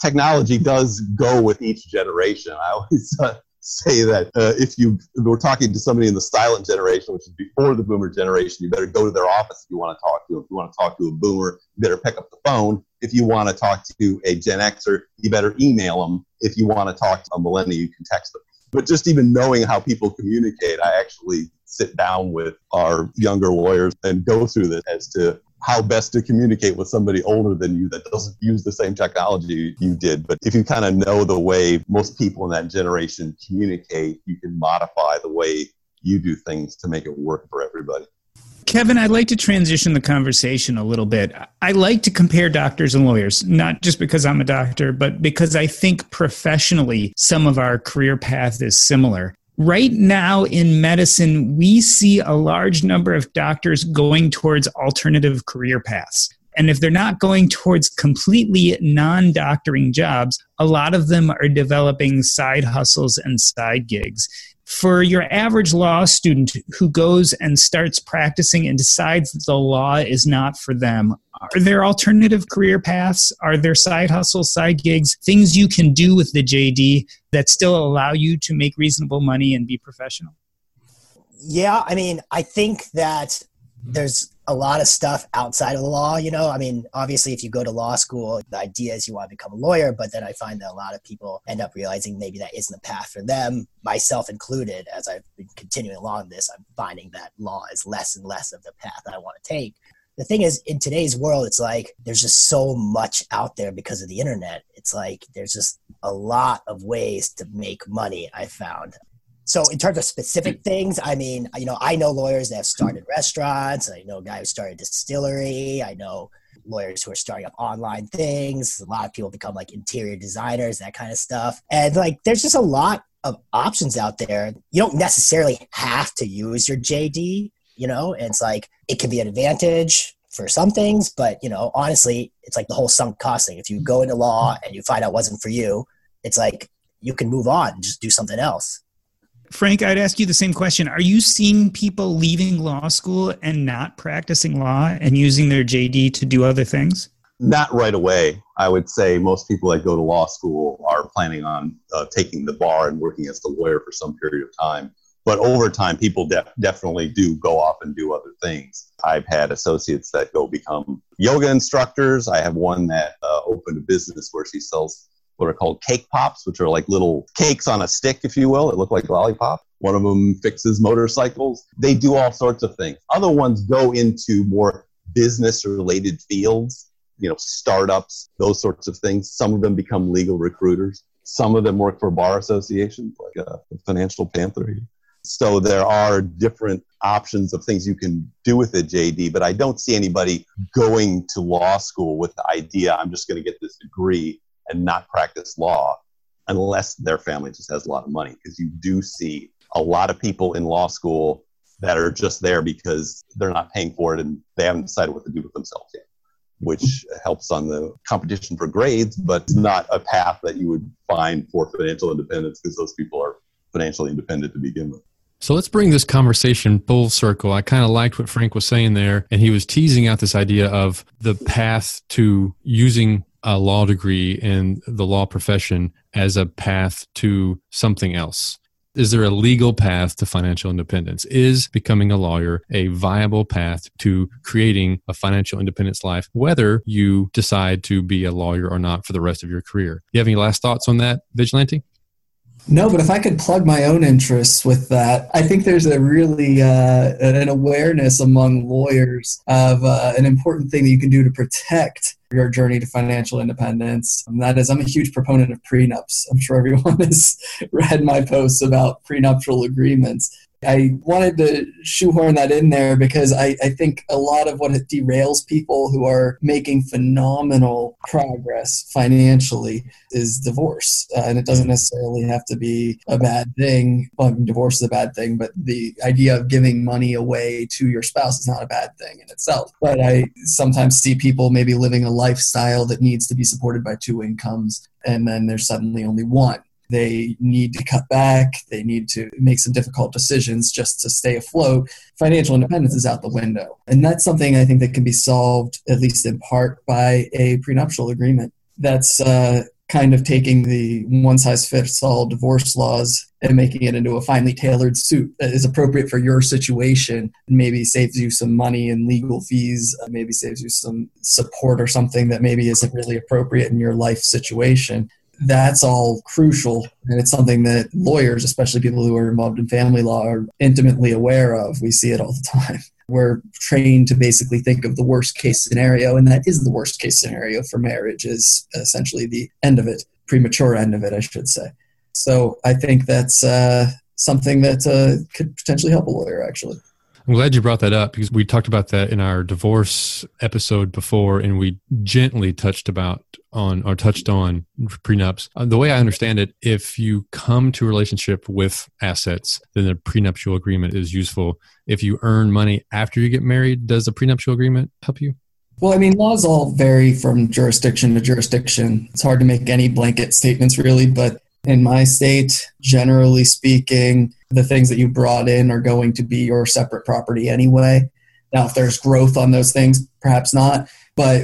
technology does go with each generation. I always uh, say that uh, if you if we're talking to somebody in the silent generation, which is before the boomer generation, you better go to their office if you want to talk to them. If you want to talk to a boomer, you better pick up the phone. If you want to talk to a Gen Xer, you better email them. If you want to talk to a millennial, you can text them. But just even knowing how people communicate, I actually sit down with our younger lawyers and go through this as to how best to communicate with somebody older than you that doesn't use the same technology you did. But if you kind of know the way most people in that generation communicate, you can modify the way you do things to make it work for everybody. Kevin, I'd like to transition the conversation a little bit. I like to compare doctors and lawyers, not just because I'm a doctor, but because I think professionally some of our career path is similar. Right now in medicine, we see a large number of doctors going towards alternative career paths. And if they're not going towards completely non doctoring jobs, a lot of them are developing side hustles and side gigs. For your average law student who goes and starts practicing and decides that the law is not for them, are there alternative career paths? Are there side hustles, side gigs, things you can do with the JD that still allow you to make reasonable money and be professional? Yeah, I mean, I think that there's a lot of stuff outside of the law, you know. I mean, obviously, if you go to law school, the idea is you want to become a lawyer, but then I find that a lot of people end up realizing maybe that isn't the path for them, myself included. As I've been continuing along this, I'm finding that law is less and less of the path I want to take the thing is in today's world it's like there's just so much out there because of the internet it's like there's just a lot of ways to make money i found so in terms of specific things i mean you know i know lawyers that have started restaurants. I know a guy who started a distillery. I know lawyers who are starting up online things. A lot of people become like interior designers that kind of stuff. And like there's just a lot of options out there. You don't necessarily have to use your jd you know? And it's like it can be an advantage for some things but you know honestly it's like the whole sunk cost thing. If you go into law and you find out wasn't for you it's like you can move on and just do something else frank i'd ask you the same question are you seeing people leaving law school and not practicing law and using their jd to do other things not right away. I would say most people that go to law school are planning on uh, taking the bar and working as a lawyer for some period of time. But over time, people def- definitely do go off and do other things. I've had associates that go become yoga instructors. I have one that uh, opened a business where she sells what are called cake pops, which are like little cakes on a stick, if you will. It look like lollipop. One of them fixes motorcycles. They do all sorts of things. Other ones go into more business related fields, you know, startups, those sorts of things. Some of them become legal recruiters. Some of them work for bar associations, like a uh, Financial Panther. So there are different options of things you can do with a JD, but I don't see anybody going to law school with the idea I'm just going to get this degree and not practice law unless their family just has a lot of money. Because you do see a lot of people in law school that are just there because they're not paying for it and they haven't decided what to do with themselves yet, which helps on the competition for grades, but not a path that you would find for financial independence because those people are financially independent to begin with. So let's bring this conversation full circle. I kind of liked what Frank was saying there, and he was teasing out this idea of the path to using a law degree in the law profession as a path to something else. Is there a legal path to financial independence? Is becoming a lawyer a viable path to creating a financial independence life, whether you decide to be a lawyer or not for the rest of your career? You have any last thoughts on that, Vigilante? No, but if I could plug my own interests with that, I think there's a really uh, an awareness among lawyers of uh, an important thing that you can do to protect your journey to financial independence. And that is, I'm a huge proponent of prenups. I'm sure everyone has read my posts about prenuptial agreements. I wanted to shoehorn that in there because I, I think a lot of what it derails people who are making phenomenal progress financially is divorce. Uh, and it doesn't necessarily have to be a bad thing. Well, I mean, divorce is a bad thing, but the idea of giving money away to your spouse is not a bad thing in itself. But I sometimes see people maybe living a lifestyle that needs to be supported by two incomes, and then there's suddenly only one they need to cut back, they need to make some difficult decisions just to stay afloat. Financial independence is out the window. And that's something I think that can be solved, at least in part, by a prenuptial agreement. That's uh, kind of taking the one size fits all divorce laws and making it into a finely tailored suit that is appropriate for your situation maybe saves you some money in legal fees, maybe saves you some support or something that maybe isn't really appropriate in your life situation that's all crucial and it's something that lawyers especially people who are involved in family law are intimately aware of we see it all the time we're trained to basically think of the worst case scenario, and that is the worst case scenario for marriage, is essentially the end of it, premature end of it, I should say. So I think that's uh, something that uh, could potentially help a lawyer, actually. I'm glad you brought that up because we talked about that in our divorce episode before, and we gently touched about on or touched on prenups. Uh, the way I understand it, if you come to a relationship with assets, then the prenuptial agreement is useful. If you earn money after you get married, does the prenuptial agreement help you? Well, I mean, laws all vary from jurisdiction to jurisdiction. It's hard to make any blanket statements, really, but in my state, generally speaking, the things that you brought in are going to be your separate property anyway. Now, if there's growth on those things, perhaps not, but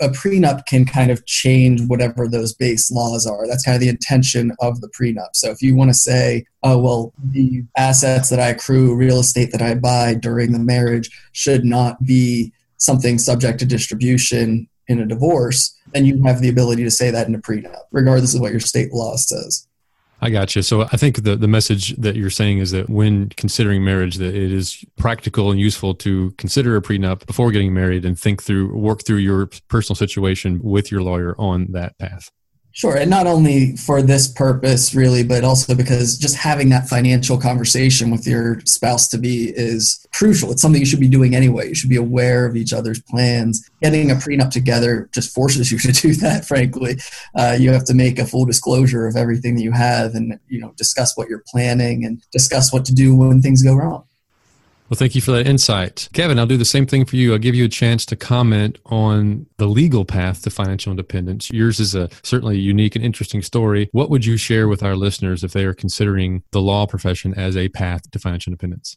a prenup can kind of change whatever those base laws are. That's kind of the intention of the prenup. So if you want to say, oh, well, the assets that I accrue, real estate that I buy during the marriage should not be something subject to distribution in a divorce, then you have the ability to say that in a prenup, regardless of what your state law says. I got you. So I think the, the message that you're saying is that when considering marriage, that it is practical and useful to consider a prenup before getting married and think through, work through your personal situation with your lawyer on that path. Sure. And not only for this purpose, really, but also because just having that financial conversation with your spouse to be is crucial. It's something you should be doing anyway. You should be aware of each other's plans. Getting a prenup together just forces you to do that, frankly. Uh, you have to make a full disclosure of everything that you have and, you know, discuss what you're planning and discuss what to do when things go wrong. Well, thank you for that insight. Kevin, I'll do the same thing for you. I'll give you a chance to comment on the legal path to financial independence. Yours is a certainly unique and interesting story. What would you share with our listeners if they are considering the law profession as a path to financial independence?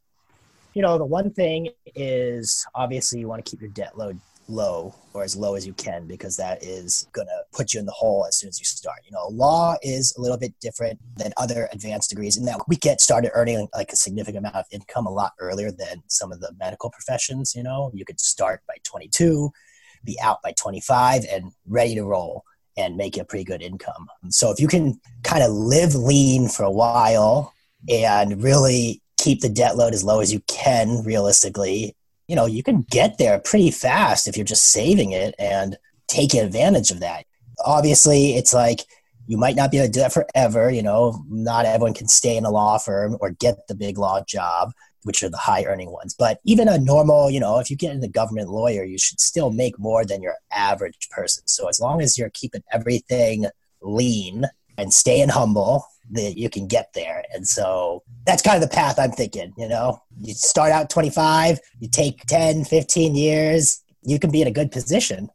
You know, the one thing is obviously you want to keep your debt load low or as low as you can because that is going to put you in the hole as soon as you start. You know, law is a little bit different than other advanced degrees in that we get started earning like a significant amount of income a lot earlier than some of the medical professions. You know, you could start by 22, be out by 25, and ready to roll and make a pretty good income. So if you can kind of live lean for a while and really keep the debt load as low as you can realistically you know, you can get there pretty fast if you're just saving it and taking advantage of that. Obviously, it's like you might not be able to do that forever. You know, not everyone can stay in a law firm or get the big law job, which are the high earning ones. But even a normal, you know, if you get in the government lawyer, you should still make more than your average person. So as long as you're keeping everything lean and staying humble, that you can get there. And so that's kind of the path I'm thinking, you know. You start out 25, you take 10, 15 years, you can be in a good position.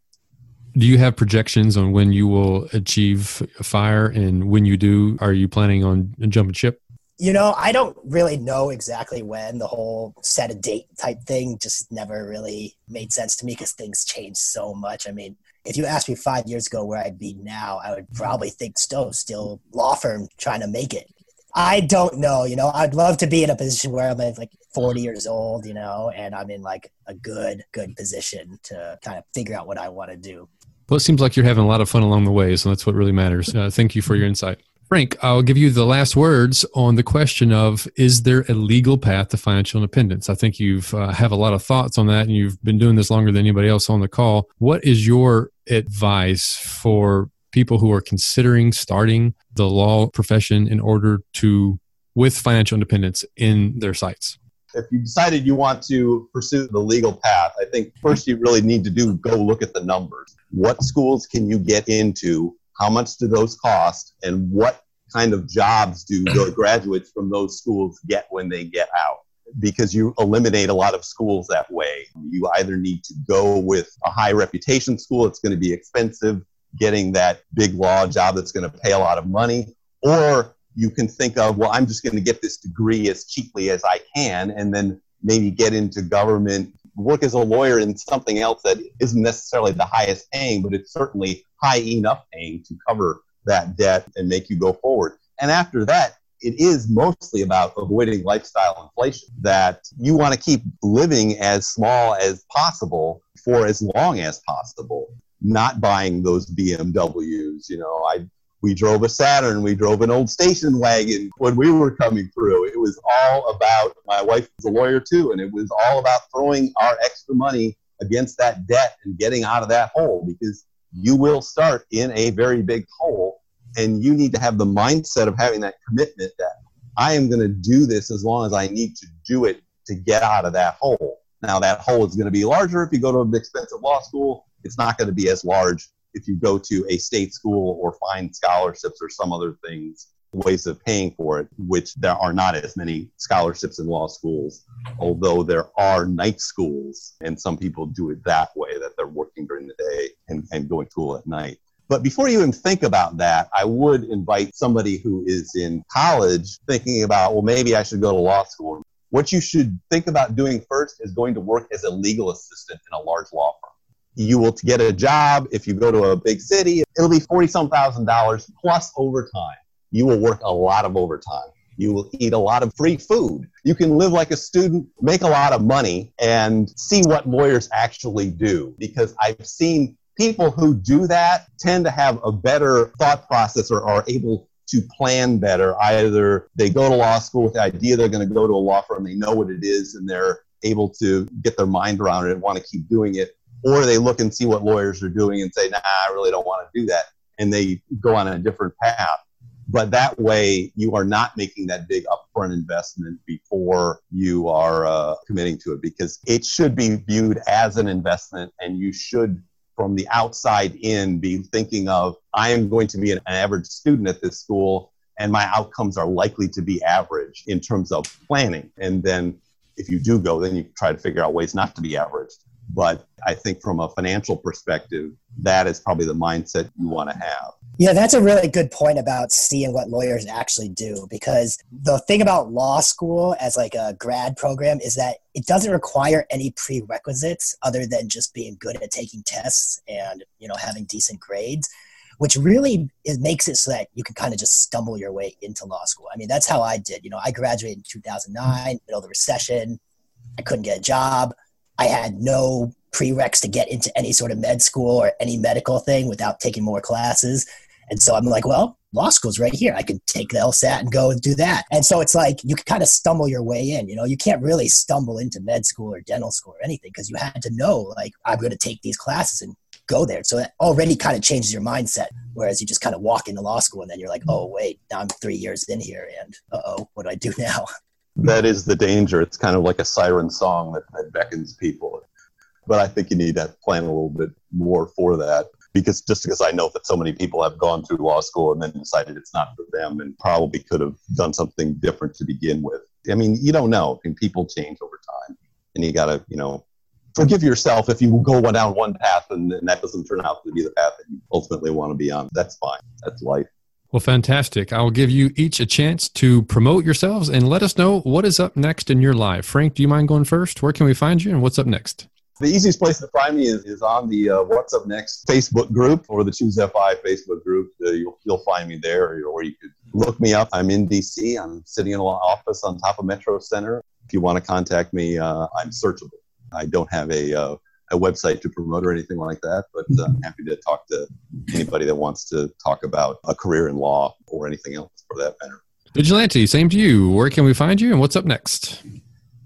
Do you have projections on when you will achieve fire and when you do, are you planning on jumping ship? You know, I don't really know exactly when the whole set a date type thing just never really made sense to me because things change so much. I mean, if you asked me five years ago where I'd be now, I would probably think still, still law firm trying to make it. I don't know. You know, I'd love to be in a position where I'm like 40 years old, you know, and I'm in like a good, good position to kind of figure out what I want to do. Well, it seems like you're having a lot of fun along the way, so that's what really matters. Uh, thank you for your insight. Frank, I'll give you the last words on the question of is there a legal path to financial independence? I think you've uh, have a lot of thoughts on that, and you've been doing this longer than anybody else on the call. What is your advice for people who are considering starting the law profession in order to with financial independence in their sights? If you decided you want to pursue the legal path, I think first you really need to do go look at the numbers. What schools can you get into how much do those cost? And what kind of jobs do the graduates from those schools get when they get out? Because you eliminate a lot of schools that way. You either need to go with a high reputation school, it's going to be expensive, getting that big law job that's going to pay a lot of money, or you can think of, well, I'm just going to get this degree as cheaply as I can, and then maybe get into government work as a lawyer in something else that isn't necessarily the highest paying, but it's certainly high enough paying to cover that debt and make you go forward. And after that, it is mostly about avoiding lifestyle inflation, that you want to keep living as small as possible for as long as possible, not buying those BMWs. You know, I We drove a Saturn. We drove an old station wagon when we were coming through. It was all about, my wife was a lawyer too, and it was all about throwing our extra money against that debt and getting out of that hole because you will start in a very big hole. And you need to have the mindset of having that commitment that I am going to do this as long as I need to do it to get out of that hole. Now, that hole is going to be larger if you go to an expensive law school. It's not going to be as large if you go to a state school or find scholarships or some other things, ways of paying for it, which there are not as many scholarships in law schools, although there are night schools. And some people do it that way, that they're working during the day and, and going to school at night. But before you even think about that, I would invite somebody who is in college thinking about, well, maybe I should go to law school. What you should think about doing first is going to work as a legal assistant in a large law firm. You will get a job if you go to a big city. It'll be 40 some thousand dollars plus overtime. You will work a lot of overtime. You will eat a lot of free food. You can live like a student, make a lot of money, and see what lawyers actually do. Because I've seen people who do that tend to have a better thought process or are able to plan better. Either they go to law school with the idea they're going to go to a law firm, they know what it is, and they're able to get their mind around it and want to keep doing it, or they look and see what lawyers are doing and say, nah, I really don't want to do that. And they go on a different path. But that way, you are not making that big upfront investment before you are uh, committing to it because it should be viewed as an investment and you should from the outside in be thinking of I am going to be an average student at this school and my outcomes are likely to be average in terms of planning. And then if you do go, then you try to figure out ways not to be average. But I think from a financial perspective, that is probably the mindset you want to have. Yeah, that's a really good point about seeing what lawyers actually do because the thing about law school as like a grad program is that it doesn't require any prerequisites other than just being good at taking tests and, you know, having decent grades, which really it makes it so that you can kind of just stumble your way into law school. I mean, that's how I did. You know, I graduated in 2009, middle of the recession. I couldn't get a job. I had no prereqs to get into any sort of med school or any medical thing without taking more classes. And so I'm like, well, law school's right here. I can take the LSAT and go and do that. And so it's like you can kind of stumble your way in. You know, you can't really stumble into med school or dental school or anything because you had to know, like, I'm going to take these classes and go there. So that already kind of changes your mindset. Whereas you just kind of walk into law school and then you're like, oh, wait, now I'm three years in here and uh oh, what do I do now? That is the danger. It's kind of like a siren song that, that beckons people. But I think you need to plan a little bit more for that because just because I know that so many people have gone through law school and then decided it's not for them and probably could have done something different to begin with. I mean, you don't know. and people change over time, and you got to, you know, forgive yourself if you go down one path and, and that doesn't turn out to be the path that you ultimately want to be on. That's fine. That's life. Well, fantastic. I'll give you each a chance to promote yourselves and let us know what is up next in your life. Frank, do you mind going first? Where can we find you and what's up next? The easiest place to find me is, is on the uh, What's Up Next Facebook group or the Choose FI Facebook group. Uh, you'll, you'll find me there, or, you could look me up. I'm in DC. I'm sitting in an office on top of Metro Center. If you want to contact me, uh, I'm searchable. I don't have a, uh, a website to promote or anything like that, but uh, I'm happy to talk to anybody that wants to talk about a career in law or anything else for that matter. Vigilante, same to you. Where can we find you and what's up next?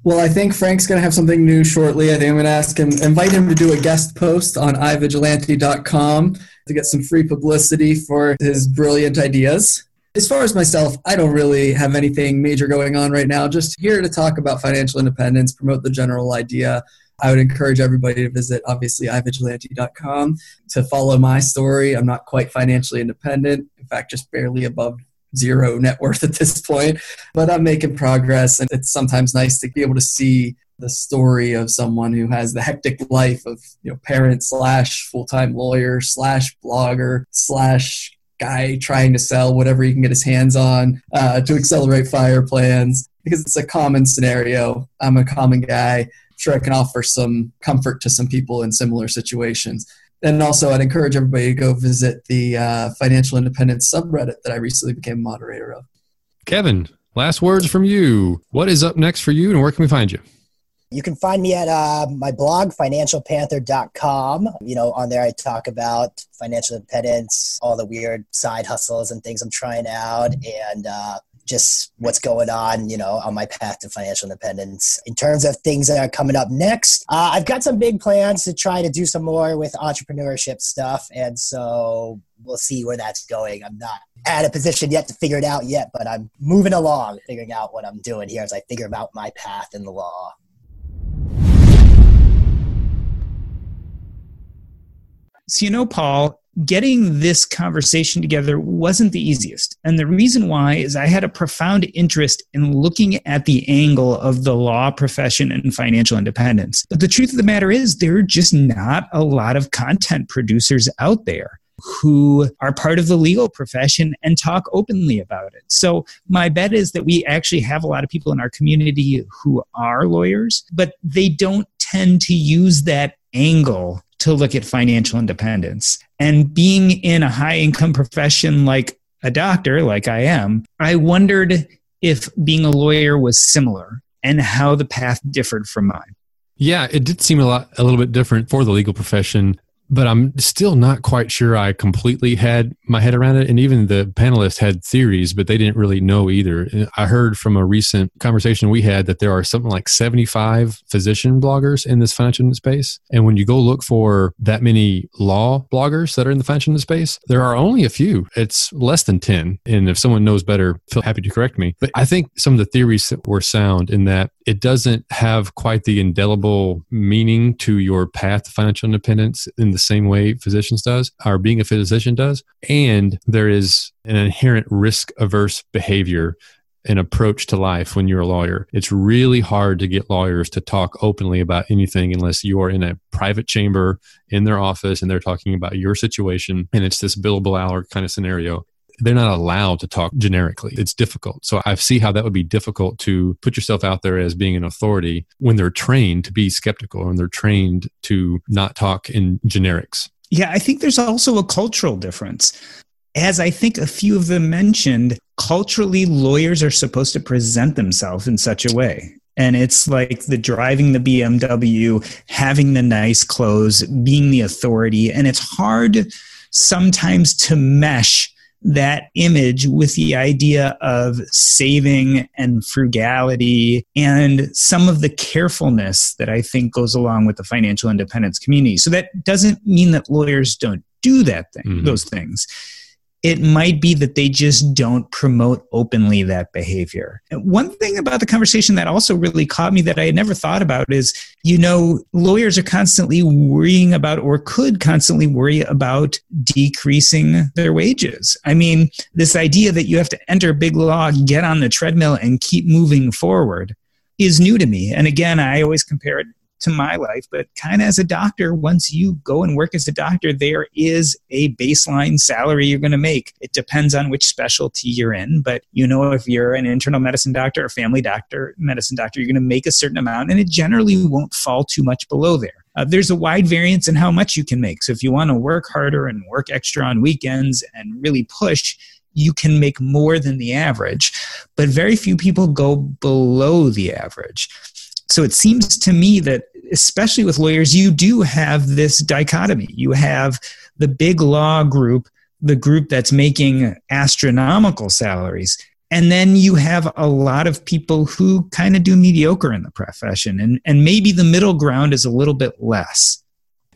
Well, I think Frank's going to have something new shortly. I think I'm going to ask him, invite him to do a guest post on ivigilante.com to get some free publicity for his brilliant ideas. As far as myself, I don't really have anything major going on right now. Just here to talk about financial independence, promote the general idea. I would encourage everybody to visit, obviously, ivigilante.com to follow my story. I'm not quite financially independent. In fact, just barely above zero net worth at this point, but I'm making progress. And it's sometimes nice to be able to see the story of someone who has the hectic life of you know parent slash full-time lawyer slash blogger slash guy trying to sell whatever he can get his hands on uh, to accelerate fire plans because it's a common scenario i'm a common guy sure i can offer some comfort to some people in similar situations and also I'd encourage everybody to go visit the uh, financial independence subreddit that I recently became moderator of. Kevin, last words from you. What is up next for you, and where can we find you? You can find me at uh, my blog, financialpanther.com. You know, on there I talk about financial independence, all the weird side hustles and things I'm trying out, and uh, just what's going on, you know, on my path to financial independence. In terms of things that are coming up next, uh, I've got some big plans to try to do some more with entrepreneurship stuff. And so we'll see where that's going. I'm not at a position yet to figure it out yet, but I'm moving along, figuring out what I'm doing here as I figure out my path in the law. So, you know, Paul, getting this conversation together wasn't the easiest. And the reason why is I had a profound interest in looking at the angle of the law profession and financial independence. But the truth of the matter is, there are just not a lot of content producers out there who are part of the legal profession and talk openly about it. So, my bet is that we actually have a lot of people in our community who are lawyers, but they don't tend to use that angle to look at financial independence. And being in a high income profession like a doctor, like I am, I wondered if being a lawyer was similar and how the path differed from mine. Yeah, it did seem a lot a little bit different for the legal profession but I'm still not quite sure I completely had my head around it. And even the panelists had theories, but they didn't really know either. I heard from a recent conversation we had that there are something like 75 physician bloggers in this financial space. And when you go look for that many law bloggers that are in the financial space, there are only a few. It's less than 10. And if someone knows better, feel happy to correct me. But I think some of the theories were sound in that it doesn't have quite the indelible meaning to your path to financial independence in the the same way physicians does or being a physician does. And there is an inherent risk averse behavior and approach to life when you're a lawyer. It's really hard to get lawyers to talk openly about anything unless you are in a private chamber in their office and they're talking about your situation. And it's this billable hour kind of scenario they're not allowed to talk generically. It's difficult. So I see how that would be difficult to put yourself out there as being an authority when they're trained to be skeptical and they're trained to not talk in generics. Yeah, I think there's also a cultural difference. As I think a few of them mentioned, culturally, lawyers are supposed to present themselves in such a way. And it's like the driving the BMW, having the nice clothes, being the authority. And it's hard sometimes to mesh that image with the idea of saving and frugality and some of the carefulness that I think goes along with the financial independence community. So that doesn't mean that lawyers don't do that thing, mm-hmm. those things it might be that they just don't promote openly that behavior. one thing about the conversation that also really caught me that I had never thought about is you know, lawyers are constantly worrying about or could constantly worry about decreasing their wages. I mean, this idea that you have to enter big law, get on the treadmill, and keep moving forward is new to me. And again, I always compare it to my life. But kind of as a doctor, once you go and work as a doctor, there is a baseline salary you're going to make. It depends on which specialty you're in. But you know, if you're an internal medicine doctor or family doctor, medicine doctor, you're going to make a certain amount, and it generally won't fall too much below there. Uh, there's a wide variance in how much you can make. So if you want to work harder and work extra on weekends and really push, you can make more than the average. But very few people go below the average. So it seems to me that, especially with lawyers, you do have this dichotomy. You have the big law group, the group that's making astronomical salaries. And then you have a lot of people who kind of do mediocre in the profession. And, and maybe the middle ground is a little bit less.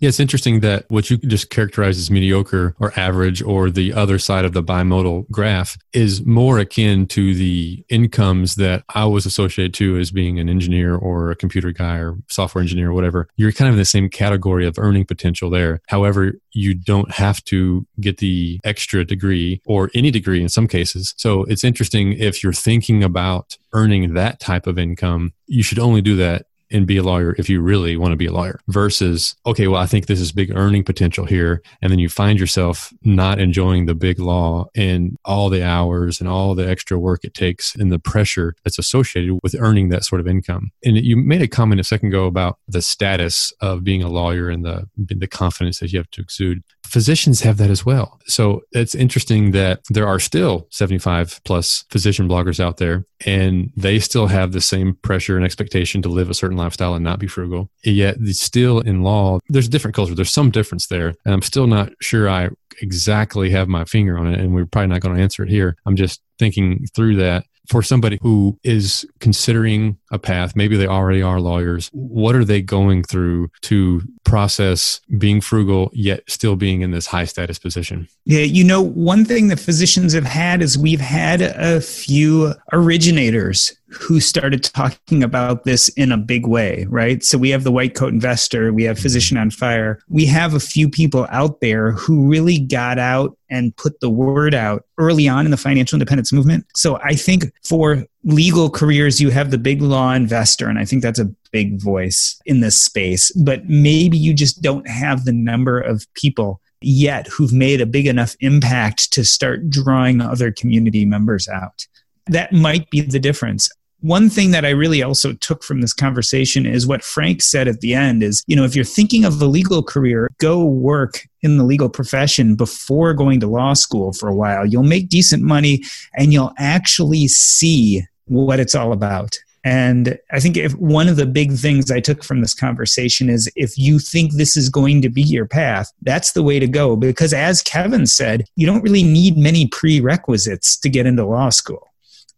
Yeah, it's interesting that what you just characterize as mediocre or average or the other side of the bimodal graph is more akin to the incomes that I was associated to as being an engineer or a computer guy or software engineer or whatever. You're kind of in the same category of earning potential there. However, you don't have to get the extra degree or any degree in some cases. So it's interesting if you're thinking about earning that type of income, you should only do that and be a lawyer if you really want to be a lawyer versus, okay, well, I think this is big earning potential here. And then you find yourself not enjoying the big law and all the hours and all the extra work it takes and the pressure that's associated with earning that sort of income. And you made a comment a second ago about the status of being a lawyer and the, the confidence that you have to exude physicians have that as well. So it's interesting that there are still 75 plus physician bloggers out there and they still have the same pressure and expectation to live a certain lifestyle and not be frugal. Yet still in law, there's a different culture. There's some difference there. And I'm still not sure I exactly have my finger on it. And we're probably not going to answer it here. I'm just thinking through that for somebody who is considering a path, maybe they already are lawyers, what are they going through to process being frugal yet still being in this high status position? Yeah, you know, one thing that physicians have had is we've had a few originators who started talking about this in a big way, right? So we have the white coat investor, we have Physician on Fire. We have a few people out there who really got out and put the word out early on in the financial independence movement. So I think for legal careers, you have the big law investor, and I think that's a big voice in this space. But maybe you just don't have the number of people yet who've made a big enough impact to start drawing other community members out. That might be the difference one thing that I really also took from this conversation is what Frank said at the end is, you know, if you're thinking of a legal career, go work in the legal profession before going to law school for a while. You'll make decent money and you'll actually see what it's all about. And I think if one of the big things I took from this conversation is if you think this is going to be your path, that's the way to go. Because as Kevin said, you don't really need many prerequisites to get into law school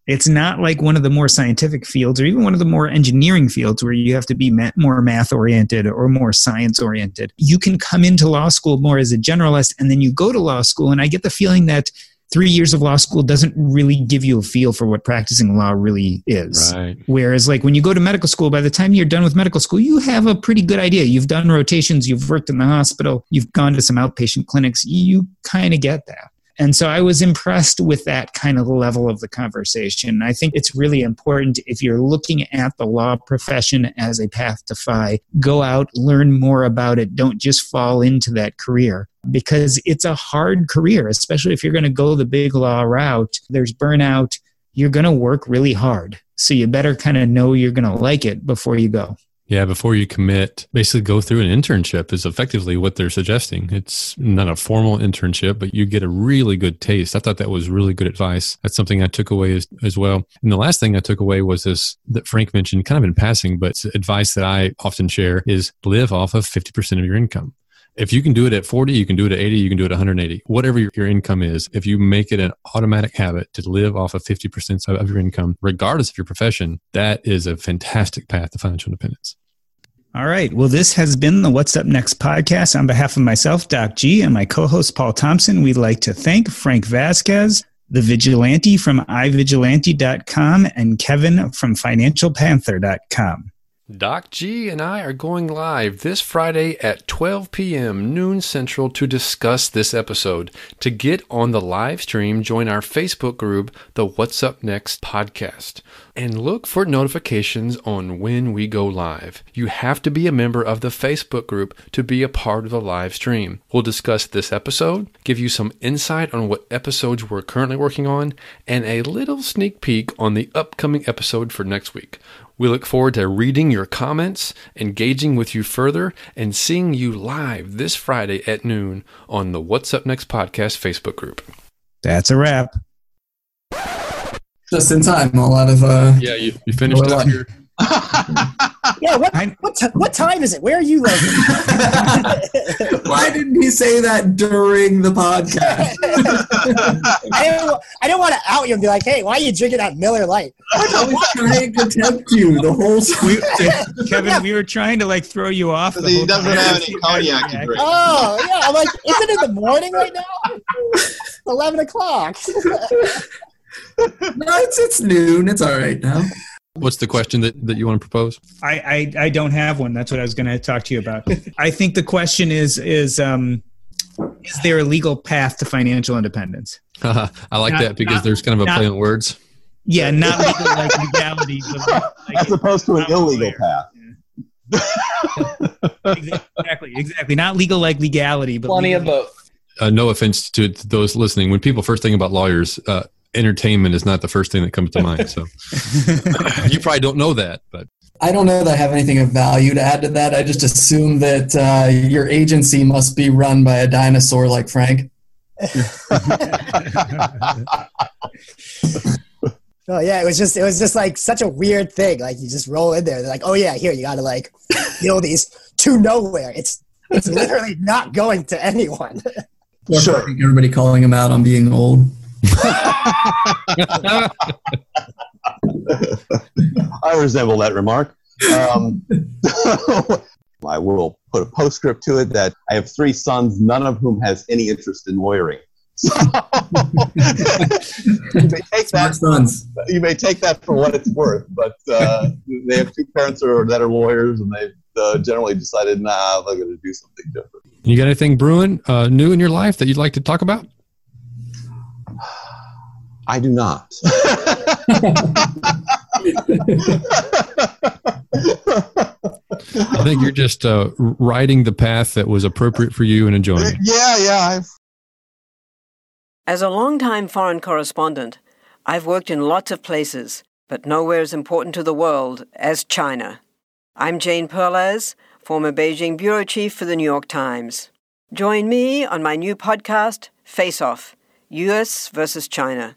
it's not like one of the more scientific fields or even one of the more engineering fields where you have to be more math oriented or more science oriented. You can come into law school more as a generalist and then you go to law school. And I get the feeling that three years of law school doesn't really give you a feel for what practicing law really is. Right. Whereas, like when you go to medical school, by the time you're done with medical school, you have a pretty good idea. You've done rotations, you've worked in the hospital, you've gone to some outpatient clinics, you kind of get that. And so I was impressed with that kind of level of the conversation. I think it's really important if you're looking at the law profession as a path to FI, go out, learn more about it. Don't just fall into that career because it's a hard career, especially if you're going to go the big law route. There's burnout. You're going to work really hard. So you better kind of know you're going to like it before you go. Yeah, before you commit, basically go through an internship is effectively what they're suggesting. It's not a formal internship, but you get a really good taste. I thought that was really good advice. That's something I took away as, as well. And the last thing I took away was this that Frank mentioned kind of in passing, but advice that I often share is live off of 50% of your income. If you can do it at 40, you can do it at 80, you can do it at 180. Whatever your, income is, if you make it an automatic habit to live off of 50% of your income, regardless of your profession, that is a fantastic path to financial independence. All right. Well, this has been the What's Up Next podcast. On behalf of myself, Doc G, and my co host, Paul Thompson, we'd like to thank Frank Vasquez, the vigilante from ivigilante.com, and Kevin from financialpanther.com. Doc G and I are going live this Friday at 12 p.m. noon central to discuss this episode. To get on the live stream, join our Facebook group, the What's Up Next podcast, and look for notifications on when we go live. You have to be a member of the Facebook group to be a part of the live stream. We'll discuss this episode, give you some insight on what episodes we're currently working on, and a little sneak peek on the upcoming episode for next week. We look forward to reading your comments, engaging with you further, and seeing you live this Friday at noon on the What's Up Next podcast Facebook group. That's a wrap. Just in time. A lot of uh Yeah, you, you finished up your yeah, what what, t- what time is it? Where are you, Logan? Why didn't he say that during the podcast? I didn't, I didn't want to out you and be like, hey, why are you drinking that Miller Lite? I was trying to tempt you the whole time. We, Kevin, we were trying to like throw you off. The he doesn't have any cognac to drink. Oh, yeah. I'm like, is it in the morning right now? 11 o'clock. no, it's, it's noon. It's all right now. What's the question that, that you want to propose? I, I, I don't have one. That's what I was going to talk to you about. I think the question is is um, is there a legal path to financial independence? I like not, that because not, there's kind of a not, play on words. Yeah, not legal like legality, but like as opposed to an illegal path. exactly, exactly. Not legal like legality, but plenty legal. of both. Uh, no offense to, to, those listening. When people first think about lawyers, uh, entertainment is not the first thing that comes to mind. So you probably don't know that, but I don't know that I have anything of value to add to that. I just assume that uh, your agency must be run by a dinosaur like Frank. Oh yeah, it was just it was just like such a weird thing. Like you just roll in there, they're like, oh yeah, here you got to like build these to nowhere. It's it's literally not going to anyone. sure. Everybody calling him out on being old. I resemble that remark. Um, I will put a postscript to it that I have three sons, none of whom has any interest in lawyering. So you may take that. Sons. You may take that for what it's worth, but uh, they have two parents that are, that are lawyers, and they've uh, generally decided, nah, they're going to do something different. You got anything brewing uh, new in your life that you'd like to talk about? I do not. I think you're just uh, riding the path that was appropriate for you and enjoying it. Yeah, yeah. I've... As a longtime foreign correspondent, I've worked in lots of places, but nowhere as important to the world as China. I'm Jane Perlez, former Beijing bureau chief for the New York Times. Join me on my new podcast, Face Off US versus China,